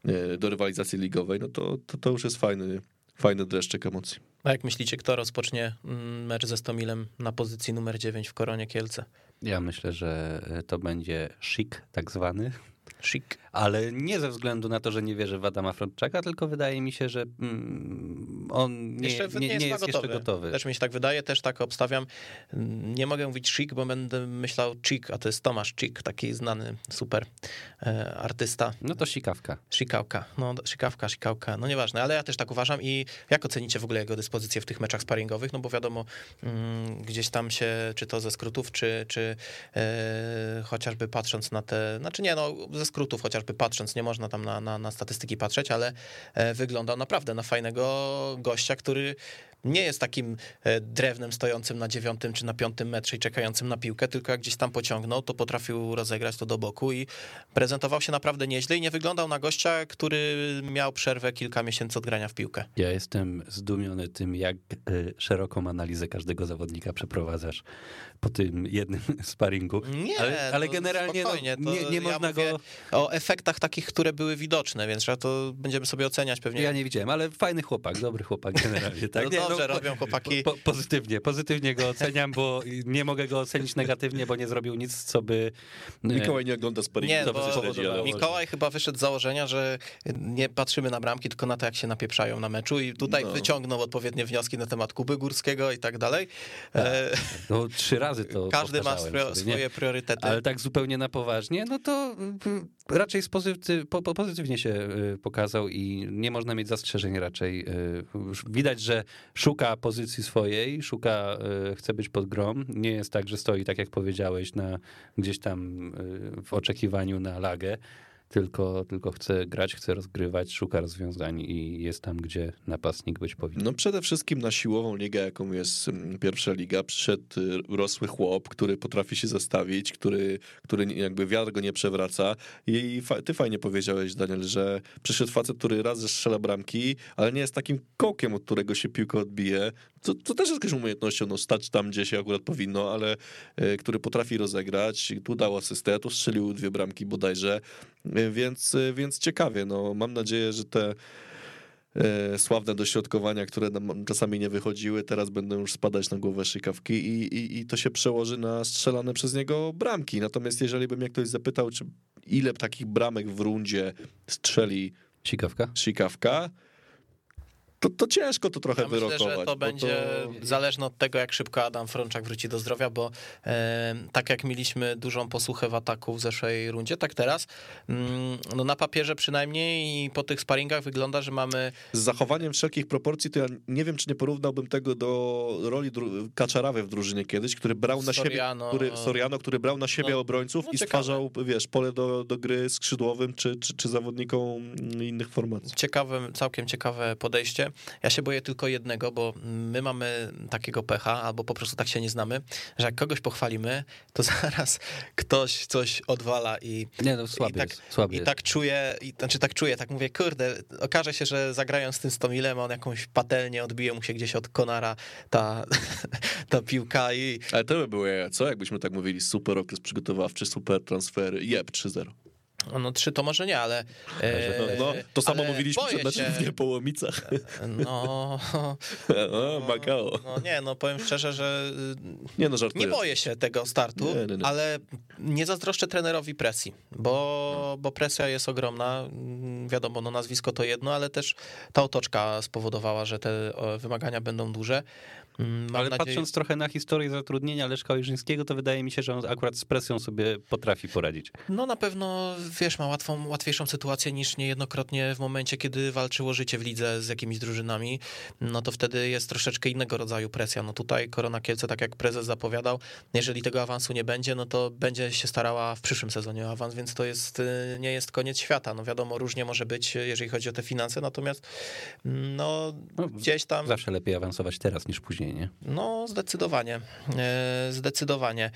e, do rywalizacji ligowej, no to, to, to już jest fajny, fajny dreszczyk emocji. A jak myślicie, kto rozpocznie mm, mecz ze Stomilem na pozycji numer 9 w Koronie Kielce? Ja myślę, że to będzie szyk tak zwany, Chic. ale nie ze względu na to, że nie wierzę w Adama Frontczaka, tylko wydaje mi się, że mm, on nie, Jeszcze nie, nie, jest, jest chyba jeszcze gotowy. Też mi się tak wydaje, też tak obstawiam. Nie mogę mówić chic, bo będę myślał chic, a to jest Tomasz Chic, taki znany super e, artysta. No to sikawka. Sikałka, no sikawka, sikałka, no nieważne, ale ja też tak uważam i jak ocenicie w ogóle jego dyspozycję w tych meczach sparingowych, no bo wiadomo, mm, gdzieś tam się, czy to ze skrótów, czy, czy e, chociażby patrząc na te, znaczy nie, no ze skrótów chociażby patrząc, nie można tam na, na, na statystyki patrzeć, ale e, wyglądał naprawdę na fajnego gościa, który nie jest takim e, drewnem stojącym na dziewiątym czy na piątym metrze i czekającym na piłkę, tylko jak gdzieś tam pociągnął, to potrafił rozegrać to do boku i prezentował się naprawdę nieźle i nie wyglądał na gościa, który miał przerwę kilka miesięcy od grania w piłkę. Ja jestem zdumiony tym, jak y, szeroką analizę każdego zawodnika przeprowadzasz po tym jednym [laughs] sparingu. Nie, ale, ale to generalnie no, nie, nie ja można mówię go... O efektach takich, które były widoczne, więc to będziemy sobie oceniać pewnie. Ja nie widziałem, ale fajny chłopak, dobry chłopak generalnie. [laughs] Tak? No Nie, dobrze, po- robią chłopaki. Po, pozytywnie, pozytywnie go oceniam, bo nie mogę go ocenić negatywnie, bo nie zrobił nic, co by... e, Mikołaj nie ogląda sparingu, Nie, to bo Mikołaj chyba wyszedł z założenia, że nie patrzymy na bramki, tylko na to, jak się napieprzają na meczu i tutaj No. wyciągnął odpowiednie wnioski na temat Kuby Górskiego i tak dalej. E, No, trzy razy to Każdy ma swro- sobie, swoje priorytety. Ale tak zupełnie na poważnie, no to y, raczej pozytywnie się y, pokazał i nie można mieć zastrzeżeń raczej. y, Widać, że szuka pozycji swojej, szuka, y, chce być pod grom. Nie jest tak, że stoi, tak jak powiedziałeś, na, gdzieś tam w oczekiwaniu na lagę. Tylko, tylko chce grać, chce rozgrywać, szuka rozwiązań i jest tam, gdzie napastnik być powinien. No przede wszystkim na siłową ligę, jaką jest mm, pierwsza liga, przyszedł y, rosły chłop, który potrafi się zastawić, który, który jakby wiatr go nie przewraca. I fa- ty fajnie powiedziałeś, Daniel, że przyszedł facet, który raz strzela bramki, ale nie jest takim kołkiem, od którego się piłka odbije, to, to też jest jakąś umiejętnością, no stać tam, gdzie się akurat powinno, ale y, który potrafi rozegrać, tu dał asystę, tu strzelił dwie bramki bodajże, więc, y, więc ciekawie, no mam nadzieję, że te e, sławne dośrodkowania, które nam czasami nie wychodziły, teraz będą już spadać na głowę szykawki i, i, i to się przełoży na strzelane przez niego bramki. Natomiast jeżeli by mnie ktoś zapytał, czy ile takich bramek w rundzie strzeli Cikawka? szykawka, to, to ciężko to trochę Ja myślę, wyrokować. że bo to będzie zależne od tego, jak szybko Adam Frączak wróci do zdrowia, bo e, tak jak mieliśmy dużą posłuchę w ataku w zeszłej rundzie, tak teraz, mm, no na papierze przynajmniej i po tych sparingach wygląda, że mamy Z zachowaniem wszelkich proporcji, to ja nie wiem, czy nie porównałbym tego do roli dru- Kaczarawy w drużynie kiedyś, który brał na siebie, Soriano. który, Soriano, który brał na siebie No, obrońców no i ciekawe. stwarzał, wiesz, pole do, do gry skrzydłowym czy, czy, czy zawodnikom innych formacji. ciekawe, całkiem ciekawe podejście. Ja się boję tylko jednego, bo my mamy takiego pecha, albo po prostu tak się nie znamy, że jak kogoś pochwalimy, to [laughs] zaraz ktoś coś odwala i Nie, no słaby I tak, jest. Słaby i tak czuję, i, znaczy tak czuję, tak mówię, kurde, okaże się, że zagrają z tym Stomilem, on jakąś patelnię odbije mu się gdzieś od Konara ta, [laughs] ta piłka i Ale to by było co? Jakbyśmy tak mówili, super okres przygotowawczy, super transfery, jeb 3-0. No trzy to może nie, ale... e, No, no, to samo mówiliśmy przed meczem w Niepołomicach. No, [laughs] O, Makao. no nie, no powiem szczerze, że Nie no, żartuję. nie boję się tego startu, Nie, nie, ale nie zazdroszczę trenerowi presji, bo, bo presja jest ogromna. Wiadomo, no nazwisko to jedno, ale też ta otoczka spowodowała, że te wymagania będą duże. Mm, Mam Ale nadzieję- patrząc trochę na historię zatrudnienia Leszka Ojrzyńskiego, to wydaje mi się, że on akurat z presją sobie potrafi poradzić. No na pewno, wiesz, ma łatwą, łatwiejszą sytuację niż niejednokrotnie w momencie, kiedy walczyło życie w lidze z jakimiś drużynami, no to wtedy jest troszeczkę innego rodzaju presja. No tutaj Korona Kielce, tak jak prezes zapowiadał, jeżeli tego awansu nie będzie, no to będzie się starała w przyszłym sezonie o awans, więc to jest, y, nie jest koniec świata. No wiadomo, różnie może być, jeżeli chodzi o te finanse, natomiast no No, gdzieś tam... Zawsze lepiej awansować teraz niż później, nie? No, zdecydowanie. E, Zdecydowanie.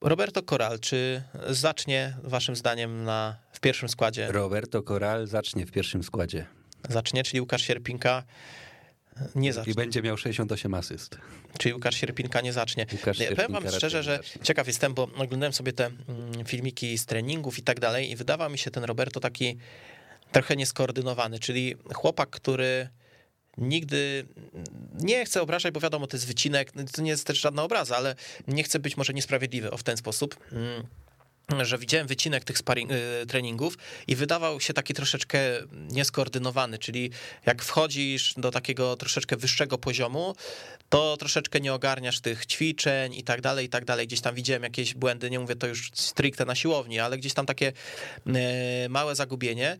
Roberto Coral, czy zacznie waszym zdaniem na, w pierwszym składzie? Roberto Coral zacznie w pierwszym składzie Zacznie, czyli Łukasz Sierpinka nie i zacznie. będzie miał 68 asyst. Czyli Łukasz Sierpinka nie zacznie. Łukasz Nie, powiem wam szczerze, że ciekaw jestem, bo oglądałem sobie te mm, filmiki z treningów i tak dalej i wydawał mi się ten Roberto taki trochę nieskoordynowany, czyli chłopak, który nigdy nie chcę obrażać, bo wiadomo, to jest wycinek, to nie jest też żadna obraza, ale nie chcę być może niesprawiedliwy o w ten sposób. mm, że widziałem wycinek tych sparring, y, treningów i wydawał się taki troszeczkę nieskoordynowany, czyli jak wchodzisz do takiego troszeczkę wyższego poziomu, to troszeczkę nie ogarniasz tych ćwiczeń i tak dalej, i tak dalej. Gdzieś tam widziałem jakieś błędy, nie mówię to już stricte na siłowni, ale gdzieś tam takie e, małe zagubienie.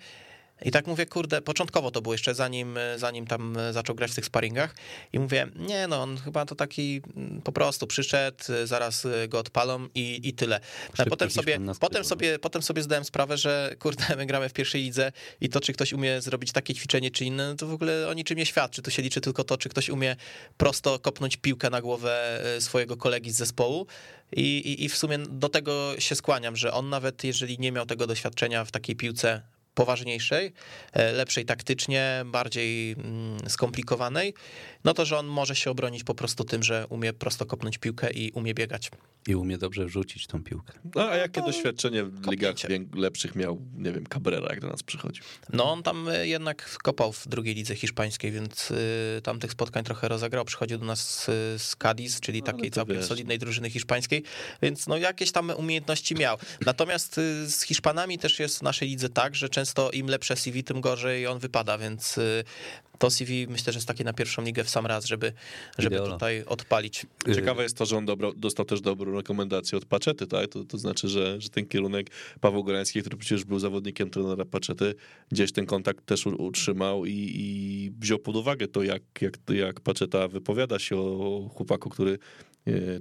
I tak mówię, kurde, początkowo to było jeszcze zanim, zanim tam zaczął grać w tych sparingach i mówię, nie no, on chyba to taki mm, po prostu przyszedł, zaraz go odpalą i, i tyle. A Szybko potem sobie, potem, sobie, potem sobie zdałem sprawę, że kurde, [laughs] my gramy w pierwszej lidze i to, czy ktoś umie zrobić takie ćwiczenie czy inne, no to w ogóle o niczym nie świadczy. Tu się liczy tylko to, czy ktoś umie prosto kopnąć piłkę na głowę e, swojego kolegi z zespołu i, i, i w sumie do tego się skłaniam, że on nawet jeżeli nie miał tego doświadczenia w takiej piłce poważniejszej, e, lepszej taktycznie, bardziej mm, skomplikowanej, no to że on może się obronić po prostu tym, że umie prosto kopnąć piłkę i umie biegać. I umie dobrze wrzucić tą piłkę. No, a jakie to doświadczenie w ligach lepszych miał, nie wiem, Cabrera, jak do nas przychodził? No on tam e, jednak kopał w drugiej lidze hiszpańskiej, więc y, tam tych spotkań trochę rozegrał. Przychodził do nas z, z Cadiz, czyli No, takiej całkiem wiesz. solidnej drużyny hiszpańskiej, więc no jakieś tam umiejętności miał. Natomiast y, z Hiszpanami też jest w naszej lidze tak, że często im lepsze CV, tym gorzej on wypada, więc y, to CV myślę, że jest takie na pierwszą ligę w sam raz, żeby, żeby Ideolo. tutaj odpalić. Ciekawe jest to, że on dobro, dostał też dobrą rekomendację od Paczety, tak? To, to znaczy, że, że ten kierunek Paweł Gorański, który przecież był zawodnikiem trenera Paczety, gdzieś ten kontakt też utrzymał i, i wziął pod uwagę to, jak, jak, jak Paczeta wypowiada się o chłopaku, który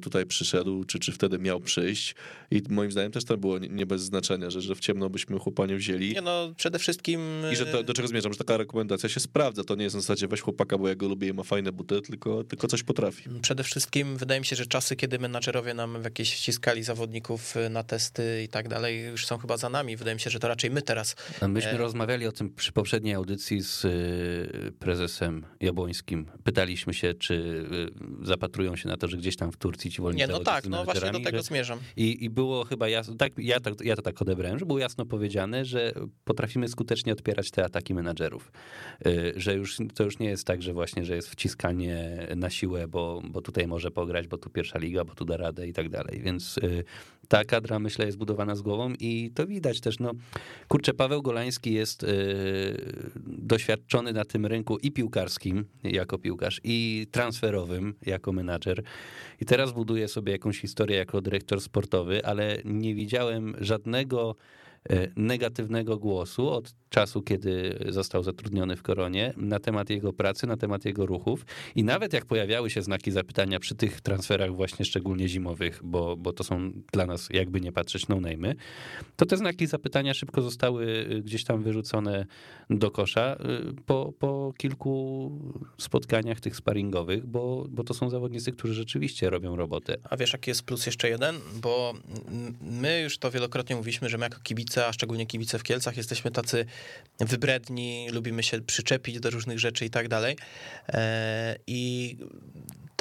tutaj przyszedł, czy, czy wtedy miał przyjść. I moim zdaniem też to było nie, bez znaczenia, że, że w ciemno byśmy chłopa nie wzięli. Nie no, przede wszystkim... I że to, do czego zmierzam, że taka rekomendacja się sprawdza. To nie jest na zasadzie weź chłopaka, bo ja go lubię i ma fajne buty, tylko, tylko coś potrafi. Przede wszystkim wydaje mi się, że czasy, kiedy menadżerowie nam w jakieś ściskali zawodników y, na testy i tak dalej, już są chyba za nami. Wydaje mi się, że to raczej my teraz. Myśmy E. rozmawiali o tym przy poprzedniej audycji z prezesem Jabłońskim. Pytaliśmy się, czy zapatrują się na to, że gdzieś tam w Turcji ci wolni Nie, no tak, no właśnie do tego że- zmierzam. I, I było chyba jasno, tak, ja, tak, ja to tak odebrałem, że było jasno powiedziane, że potrafimy skutecznie odpierać te ataki menadżerów. Y, Że już to już nie jest tak, że właśnie, że jest wciskanie na siłę, bo, bo tutaj może pograć, bo tu pierwsza liga, bo tu da radę i tak dalej. Więc y, ta kadra myślę jest budowana z głową i to widać też. No, kurczę, Paweł Golański jest y, doświadczony na tym rynku i piłkarskim jako piłkarz, i transferowym jako menadżer. I teraz buduje sobie jakąś historię jako dyrektor sportowy, ale nie widziałem żadnego negatywnego głosu od czasu, kiedy został zatrudniony w Koronie na temat jego pracy, na temat jego ruchów i nawet jak pojawiały się znaki zapytania przy tych transferach właśnie szczególnie zimowych, bo, bo to są dla nas jakby nie patrzeć no name'y, to te znaki zapytania szybko zostały y, gdzieś tam wyrzucone do kosza y, po, po kilku spotkaniach tych sparingowych, bo, bo to są zawodnicy, którzy rzeczywiście robią robotę. A wiesz, jaki jest plus jeszcze jeden? Bo my już to wielokrotnie mówiliśmy, że my jako kibice, a szczególnie kibice w Kielcach, jesteśmy tacy wybredni, lubimy się przyczepić do różnych rzeczy i tak dalej. E, I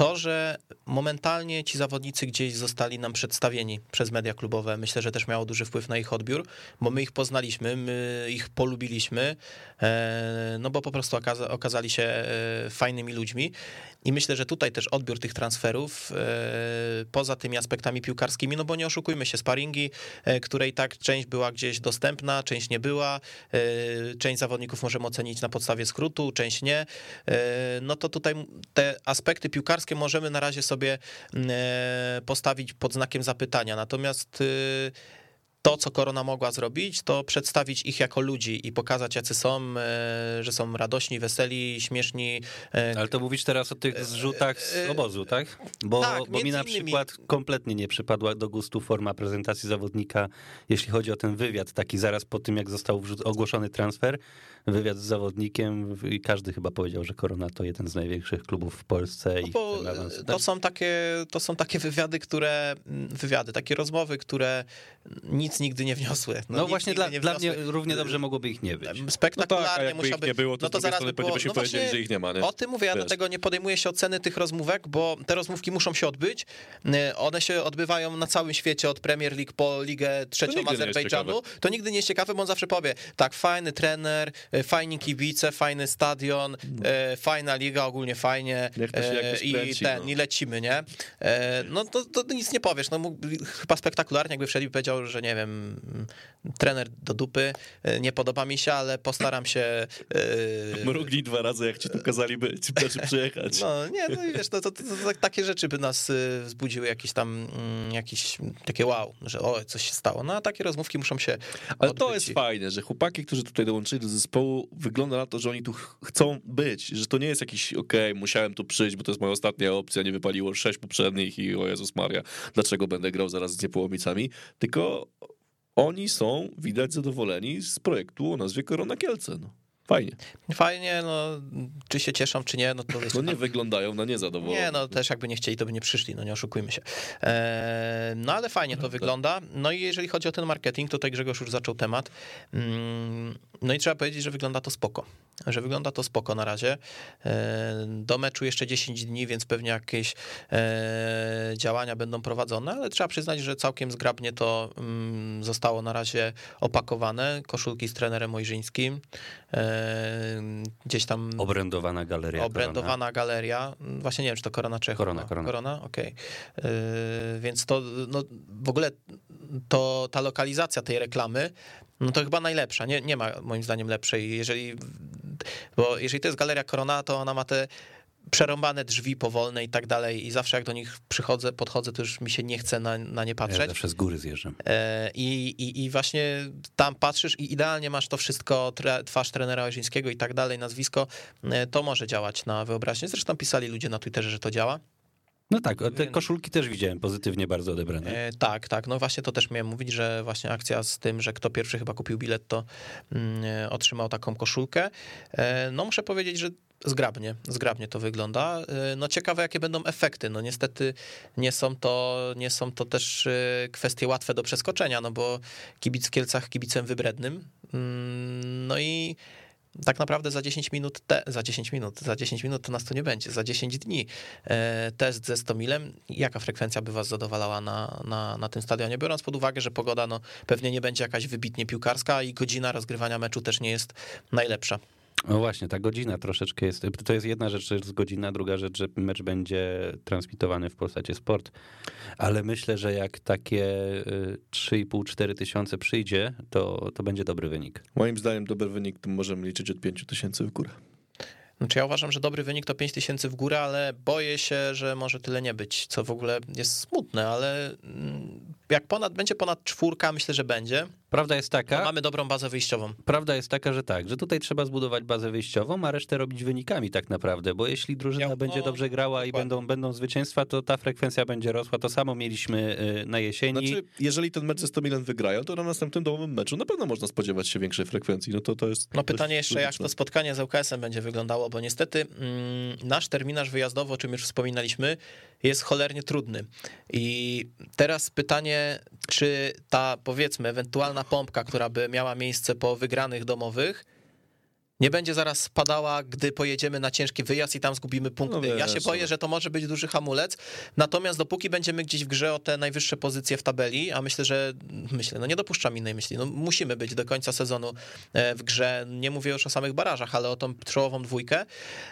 to że momentalnie ci zawodnicy gdzieś zostali nam przedstawieni przez media klubowe, myślę, że też miało duży wpływ na ich odbiór, bo my ich poznaliśmy, my ich polubiliśmy, e, no bo po prostu okazali się e, fajnymi ludźmi. I myślę, że tutaj też odbiór tych transferów, e, poza tymi aspektami piłkarskimi, no bo nie oszukujmy się, sparingi, której tak część była gdzieś dostępna, część nie była, część zawodników możemy ocenić na podstawie skrótu, część nie, no to tutaj te aspekty piłkarskie możemy na razie sobie mm, postawić pod znakiem zapytania, natomiast y, to, co korona mogła zrobić, to przedstawić ich jako ludzi i pokazać, jacy są, e, że są radośni, weseli, śmieszni. E, Ale to mówisz teraz o tych zrzutach z e, obozu, tak? Bo, tak, bo mi na przykład kompletnie nie przypadła do gustu forma prezentacji zawodnika, jeśli chodzi o ten wywiad, taki zaraz po tym, jak został ogłoszony transfer, wywiad z zawodnikiem i każdy chyba powiedział, że Korona to jeden z największych klubów w Polsce. No bo to, są takie, to są takie wywiady, które, wywiady, takie rozmowy, które nic nigdy nie wniosły. No, no właśnie dla, dla mnie równie dobrze mogłoby ich nie być. Spektakularnie no tak, musiałby... nie było, to, no to zaraz by było, no powiedzieli, że ich nie ma. Nie? O tym mówię, ja Wiesz. dlatego nie podejmuję się oceny tych rozmówek, bo te rozmówki muszą się odbyć. Y, one się odbywają na całym świecie, od Premier League po Ligę Trzecią Azerbejdżanu. To nigdy nie jest ciekawe, bo on zawsze powie, tak, fajny trener, y, fajni kibice, fajny stadion, no. y, fajna liga, ogólnie fajnie i ten, no. i lecimy, nie? No to, to nic nie powiesz. No, chyba spektakularnie, jakby wszedł i powiedział, że nie wiem, wiem, trener do dupy, nie podoba mi się, ale postaram się... Yy... Mrugli dwa razy, jak ci tu kazali być, znaczy przyjechać. No nie, no i wiesz, no, to, to, to, to, takie rzeczy by nas e, wzbudziły jakieś tam, mm, jakieś takie wow, że o, coś się stało. No a takie rozmówki muszą się Ale odbyć. to jest fajne, że chłopaki, którzy tutaj dołączyli do zespołu, wygląda na to, że oni tu chcą być, że to nie jest jakiś okej, okay, musiałem tu przyjść, bo to jest moja ostatnia opcja, nie wypaliło sześć poprzednich i o Jezus Maria, dlaczego będę grał zaraz z niepołomicami, tylko oni są, widać, zadowoleni z projektu o nazwie Korona Kielce. No. Fajnie. Fajnie, no, czy się cieszą, czy nie, no to No nie wyglądają na niezadowolone. Nie, no też jakby nie chcieli, to by nie przyszli, no nie oszukujmy się. Eee, no ale fajnie to no, wygląda. No i jeżeli chodzi o ten marketing, to tutaj Grzegorz już zaczął temat. Mm, no i trzeba powiedzieć, że wygląda to spoko. Że wygląda to spoko na razie. Eee, do meczu jeszcze 10 dni, więc pewnie jakieś eee, działania będą prowadzone, ale trzeba przyznać, że całkiem zgrabnie to mm, zostało na razie opakowane. Koszulki z trenerem Mojżyńskim gdzieś tam... Obrędowana galeria. Obrędowana korona. galeria. Właśnie nie wiem, czy to Korona Czech. Korona, Korona. Korona, okej. Okay. Więc to no, w ogóle to ta lokalizacja tej reklamy, no to chyba najlepsza. Nie, nie ma moim zdaniem lepszej. Jeżeli, bo jeżeli to jest galeria Korona, to ona ma te przerąbane drzwi powolne i tak dalej i zawsze jak do nich przychodzę, podchodzę, to już mi się nie chce na, na nie patrzeć. Ja zawsze z góry zjeżdżam. E, I, i, I właśnie tam patrzysz i idealnie masz to wszystko, twarz trenera Ojrzyńskiego i tak dalej, nazwisko, e, to może działać na wyobraźnię. Zresztą pisali ludzie na Twitterze, że to działa. No tak, te koszulki też widziałem pozytywnie bardzo odebrane. E, tak, tak. No właśnie to też miałem mówić, że właśnie akcja z tym, że kto pierwszy chyba kupił bilet, to mm, otrzymał taką koszulkę. no muszę powiedzieć, że zgrabnie, zgrabnie to wygląda. Y, no ciekawe, jakie będą efekty. No niestety nie są to, nie są to też y, kwestie łatwe do przeskoczenia, no bo kibic w Kielcach kibicem wybrednym. Mm, no i tak naprawdę za 10 minut, te, za 10 minut, za 10 minut to nas tu nie będzie, za 10 dni e, test ze 100 milem. Jaka frekwencja by was zadowalała na, na, na tym stadionie? Biorąc pod uwagę, że pogoda no, pewnie nie będzie jakaś wybitnie piłkarska i godzina rozgrywania meczu też nie jest najlepsza. No właśnie, ta godzina troszeczkę jest. To jest jedna rzecz, że jest godzina, druga rzecz, że mecz będzie transmitowany w Polsacie Sport. Ale myślę, że jak takie 3,5-4 y, tysiące przyjdzie, to, to będzie dobry wynik. Moim zdaniem dobry wynik to możemy liczyć od 5 tysięcy w górę. Znaczy ja uważam, że dobry wynik to 5 tysięcy w górę, ale boję się, że może tyle nie być, co w ogóle jest smutne, ale mm, jak ponad, będzie ponad czwórka, myślę, że będzie. Prawda jest taka. No mamy dobrą bazę wyjściową. Prawda jest taka, że tak, że tutaj trzeba zbudować bazę wyjściową, a resztę robić wynikami tak naprawdę, bo jeśli drużyna ja, będzie no, dobrze grała dokładnie. i będą, będą zwycięstwa, to ta frekwencja będzie rosła. To samo mieliśmy y, na jesieni. Znaczy, jeżeli ten mecz ze 100 Milan wygrają, to na następnym domowym meczu na pewno można spodziewać się większej frekwencji. No to, to jest. No pytanie jeszcze, jak to spotkanie z ŁKS-em będzie wyglądało, bo niestety mm, nasz terminarz wyjazdowy, o czym już wspominaliśmy, jest cholernie trudny. I teraz pytanie, czy ta powiedzmy ewentualna pompka, która by miała miejsce po wygranych domowych, nie będzie zaraz spadała, gdy pojedziemy na ciężki wyjazd i tam zgubimy punkty. No ja się boję, ale- że to może być duży hamulec, natomiast dopóki będziemy gdzieś w grze o te najwyższe pozycje w tabeli, a myślę, że myślę, no nie dopuszczam innej myśli, no musimy być do końca sezonu e, w grze, nie mówię już o samych barażach, ale o tą czołową dwójkę,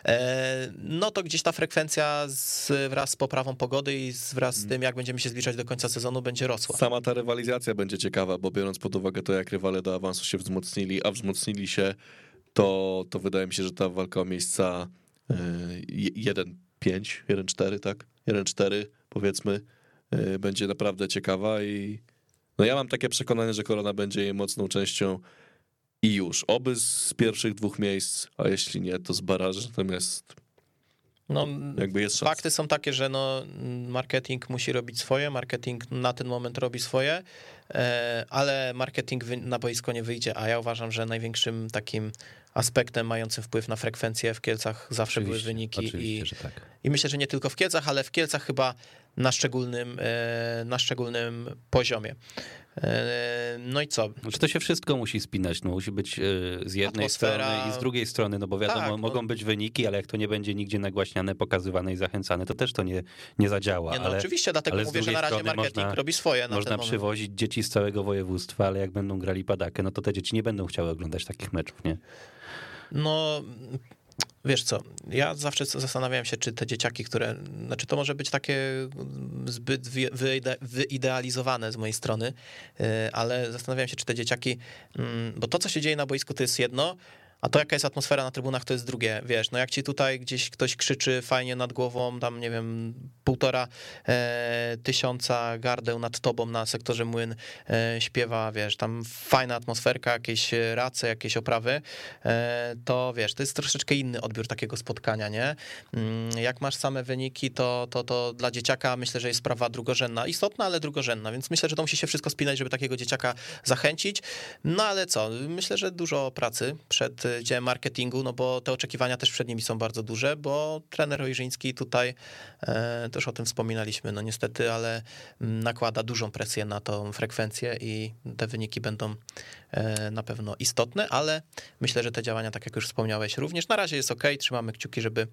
e, no to gdzieś ta frekwencja z, wraz z poprawą pogody i z, wraz Mm. z tym, jak będziemy się zbliżać do końca sezonu, będzie rosła. Sama ta rywalizacja będzie ciekawa, bo biorąc pod uwagę to, jak rywale do awansu się wzmocnili, a wzmocnili się, to, to wydaje mi się, że ta walka o miejsca e, 1-5, 1-4, tak? 1-4 powiedzmy, e, będzie naprawdę ciekawa i no ja mam takie przekonanie, że Korona będzie jej mocną częścią i już. Oby z pierwszych dwóch miejsc, a jeśli nie, to z baraży, natomiast No, jakby jest szansa. Fakty są takie, że no, marketing musi robić swoje, marketing na ten moment robi swoje, e, ale marketing na boisko nie wyjdzie, a ja uważam, że największym takim aspektem mającym wpływ na frekwencję w Kielcach zawsze były Oczywiście, wyniki Oczywiście, i, tak. i myślę, że nie tylko w Kielcach, ale w Kielcach chyba na szczególnym, e, na szczególnym poziomie. E, No i co? Znaczy to się wszystko musi spinać, no musi być e, z jednej Atmosfera. strony i z drugiej strony, no bo wiadomo, Tak, no. mogą być wyniki, ale jak to nie będzie nigdzie nagłaśniane, pokazywane i zachęcane, to też to nie, nie zadziała. Nie, no ale oczywiście, dlatego ale mówię, że na razie marketing można- robi swoje na Można przywozić dzieci z całego województwa, ale jak będą grali padakę, no to te dzieci nie będą chciały oglądać takich meczów, nie? No, wiesz co, ja zawsze zastanawiałem się, czy te dzieciaki, które, znaczy to może być takie zbyt wy- wyide- wyidealizowane z mojej strony, yy, ale zastanawiałem się, czy te dzieciaki, mm, bo to, co się dzieje na boisku, to jest jedno, a to, jaka jest atmosfera na trybunach, to jest drugie. Wiesz, no jak ci tutaj gdzieś ktoś krzyczy fajnie nad głową, tam nie wiem, półtora e, tysiąca gardeł nad tobą na sektorze młyn e, śpiewa, wiesz, tam fajna atmosferka, jakieś race, jakieś oprawy, e, to wiesz, to jest troszeczkę inny odbiór takiego spotkania, nie? Mm, Jak masz same wyniki, to, to, to dla dzieciaka myślę, że jest sprawa drugorzędna, istotna, ale drugorzędna, więc myślę, że to musi się wszystko spinać, żeby takiego dzieciaka zachęcić. No ale co, myślę, że dużo pracy przed działem marketingu, no bo te oczekiwania też przed nimi są bardzo duże, bo trener Ojrzyński tutaj, e, też o tym wspominaliśmy, no niestety, ale mm, nakłada dużą presję na tą frekwencję i te wyniki będą e, na pewno istotne, ale myślę, że te działania, tak jak już wspomniałeś, również na razie jest ok, trzymamy kciuki, żeby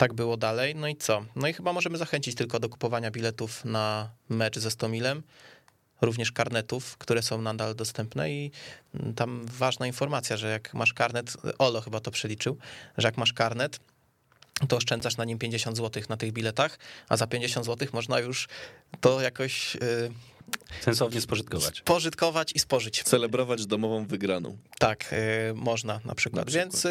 tak było dalej. No i co? No i chyba możemy zachęcić tylko do kupowania biletów na mecz ze Stomilem, również karnetów, które są nadal dostępne i mm, tam ważna informacja, że jak masz karnet, Olo chyba to przeliczył, że jak masz karnet, to oszczędzasz na nim 50 zł na tych biletach, a za 50 zł można już to jakoś y, Sensownie spożytkować. spożytkować i spożyć. Celebrować domową wygraną. Tak, y, można na przykład. Na przykład. Więc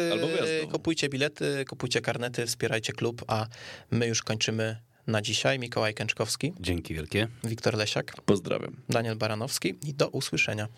y, kupujcie bilety, kupujcie karnety, wspierajcie klub, a my już kończymy na dzisiaj. Mikołaj Kęczkowski, Dzięki wielkie. Wiktor Lesiak, Pozdrawiam. Daniel Baranowski i do usłyszenia.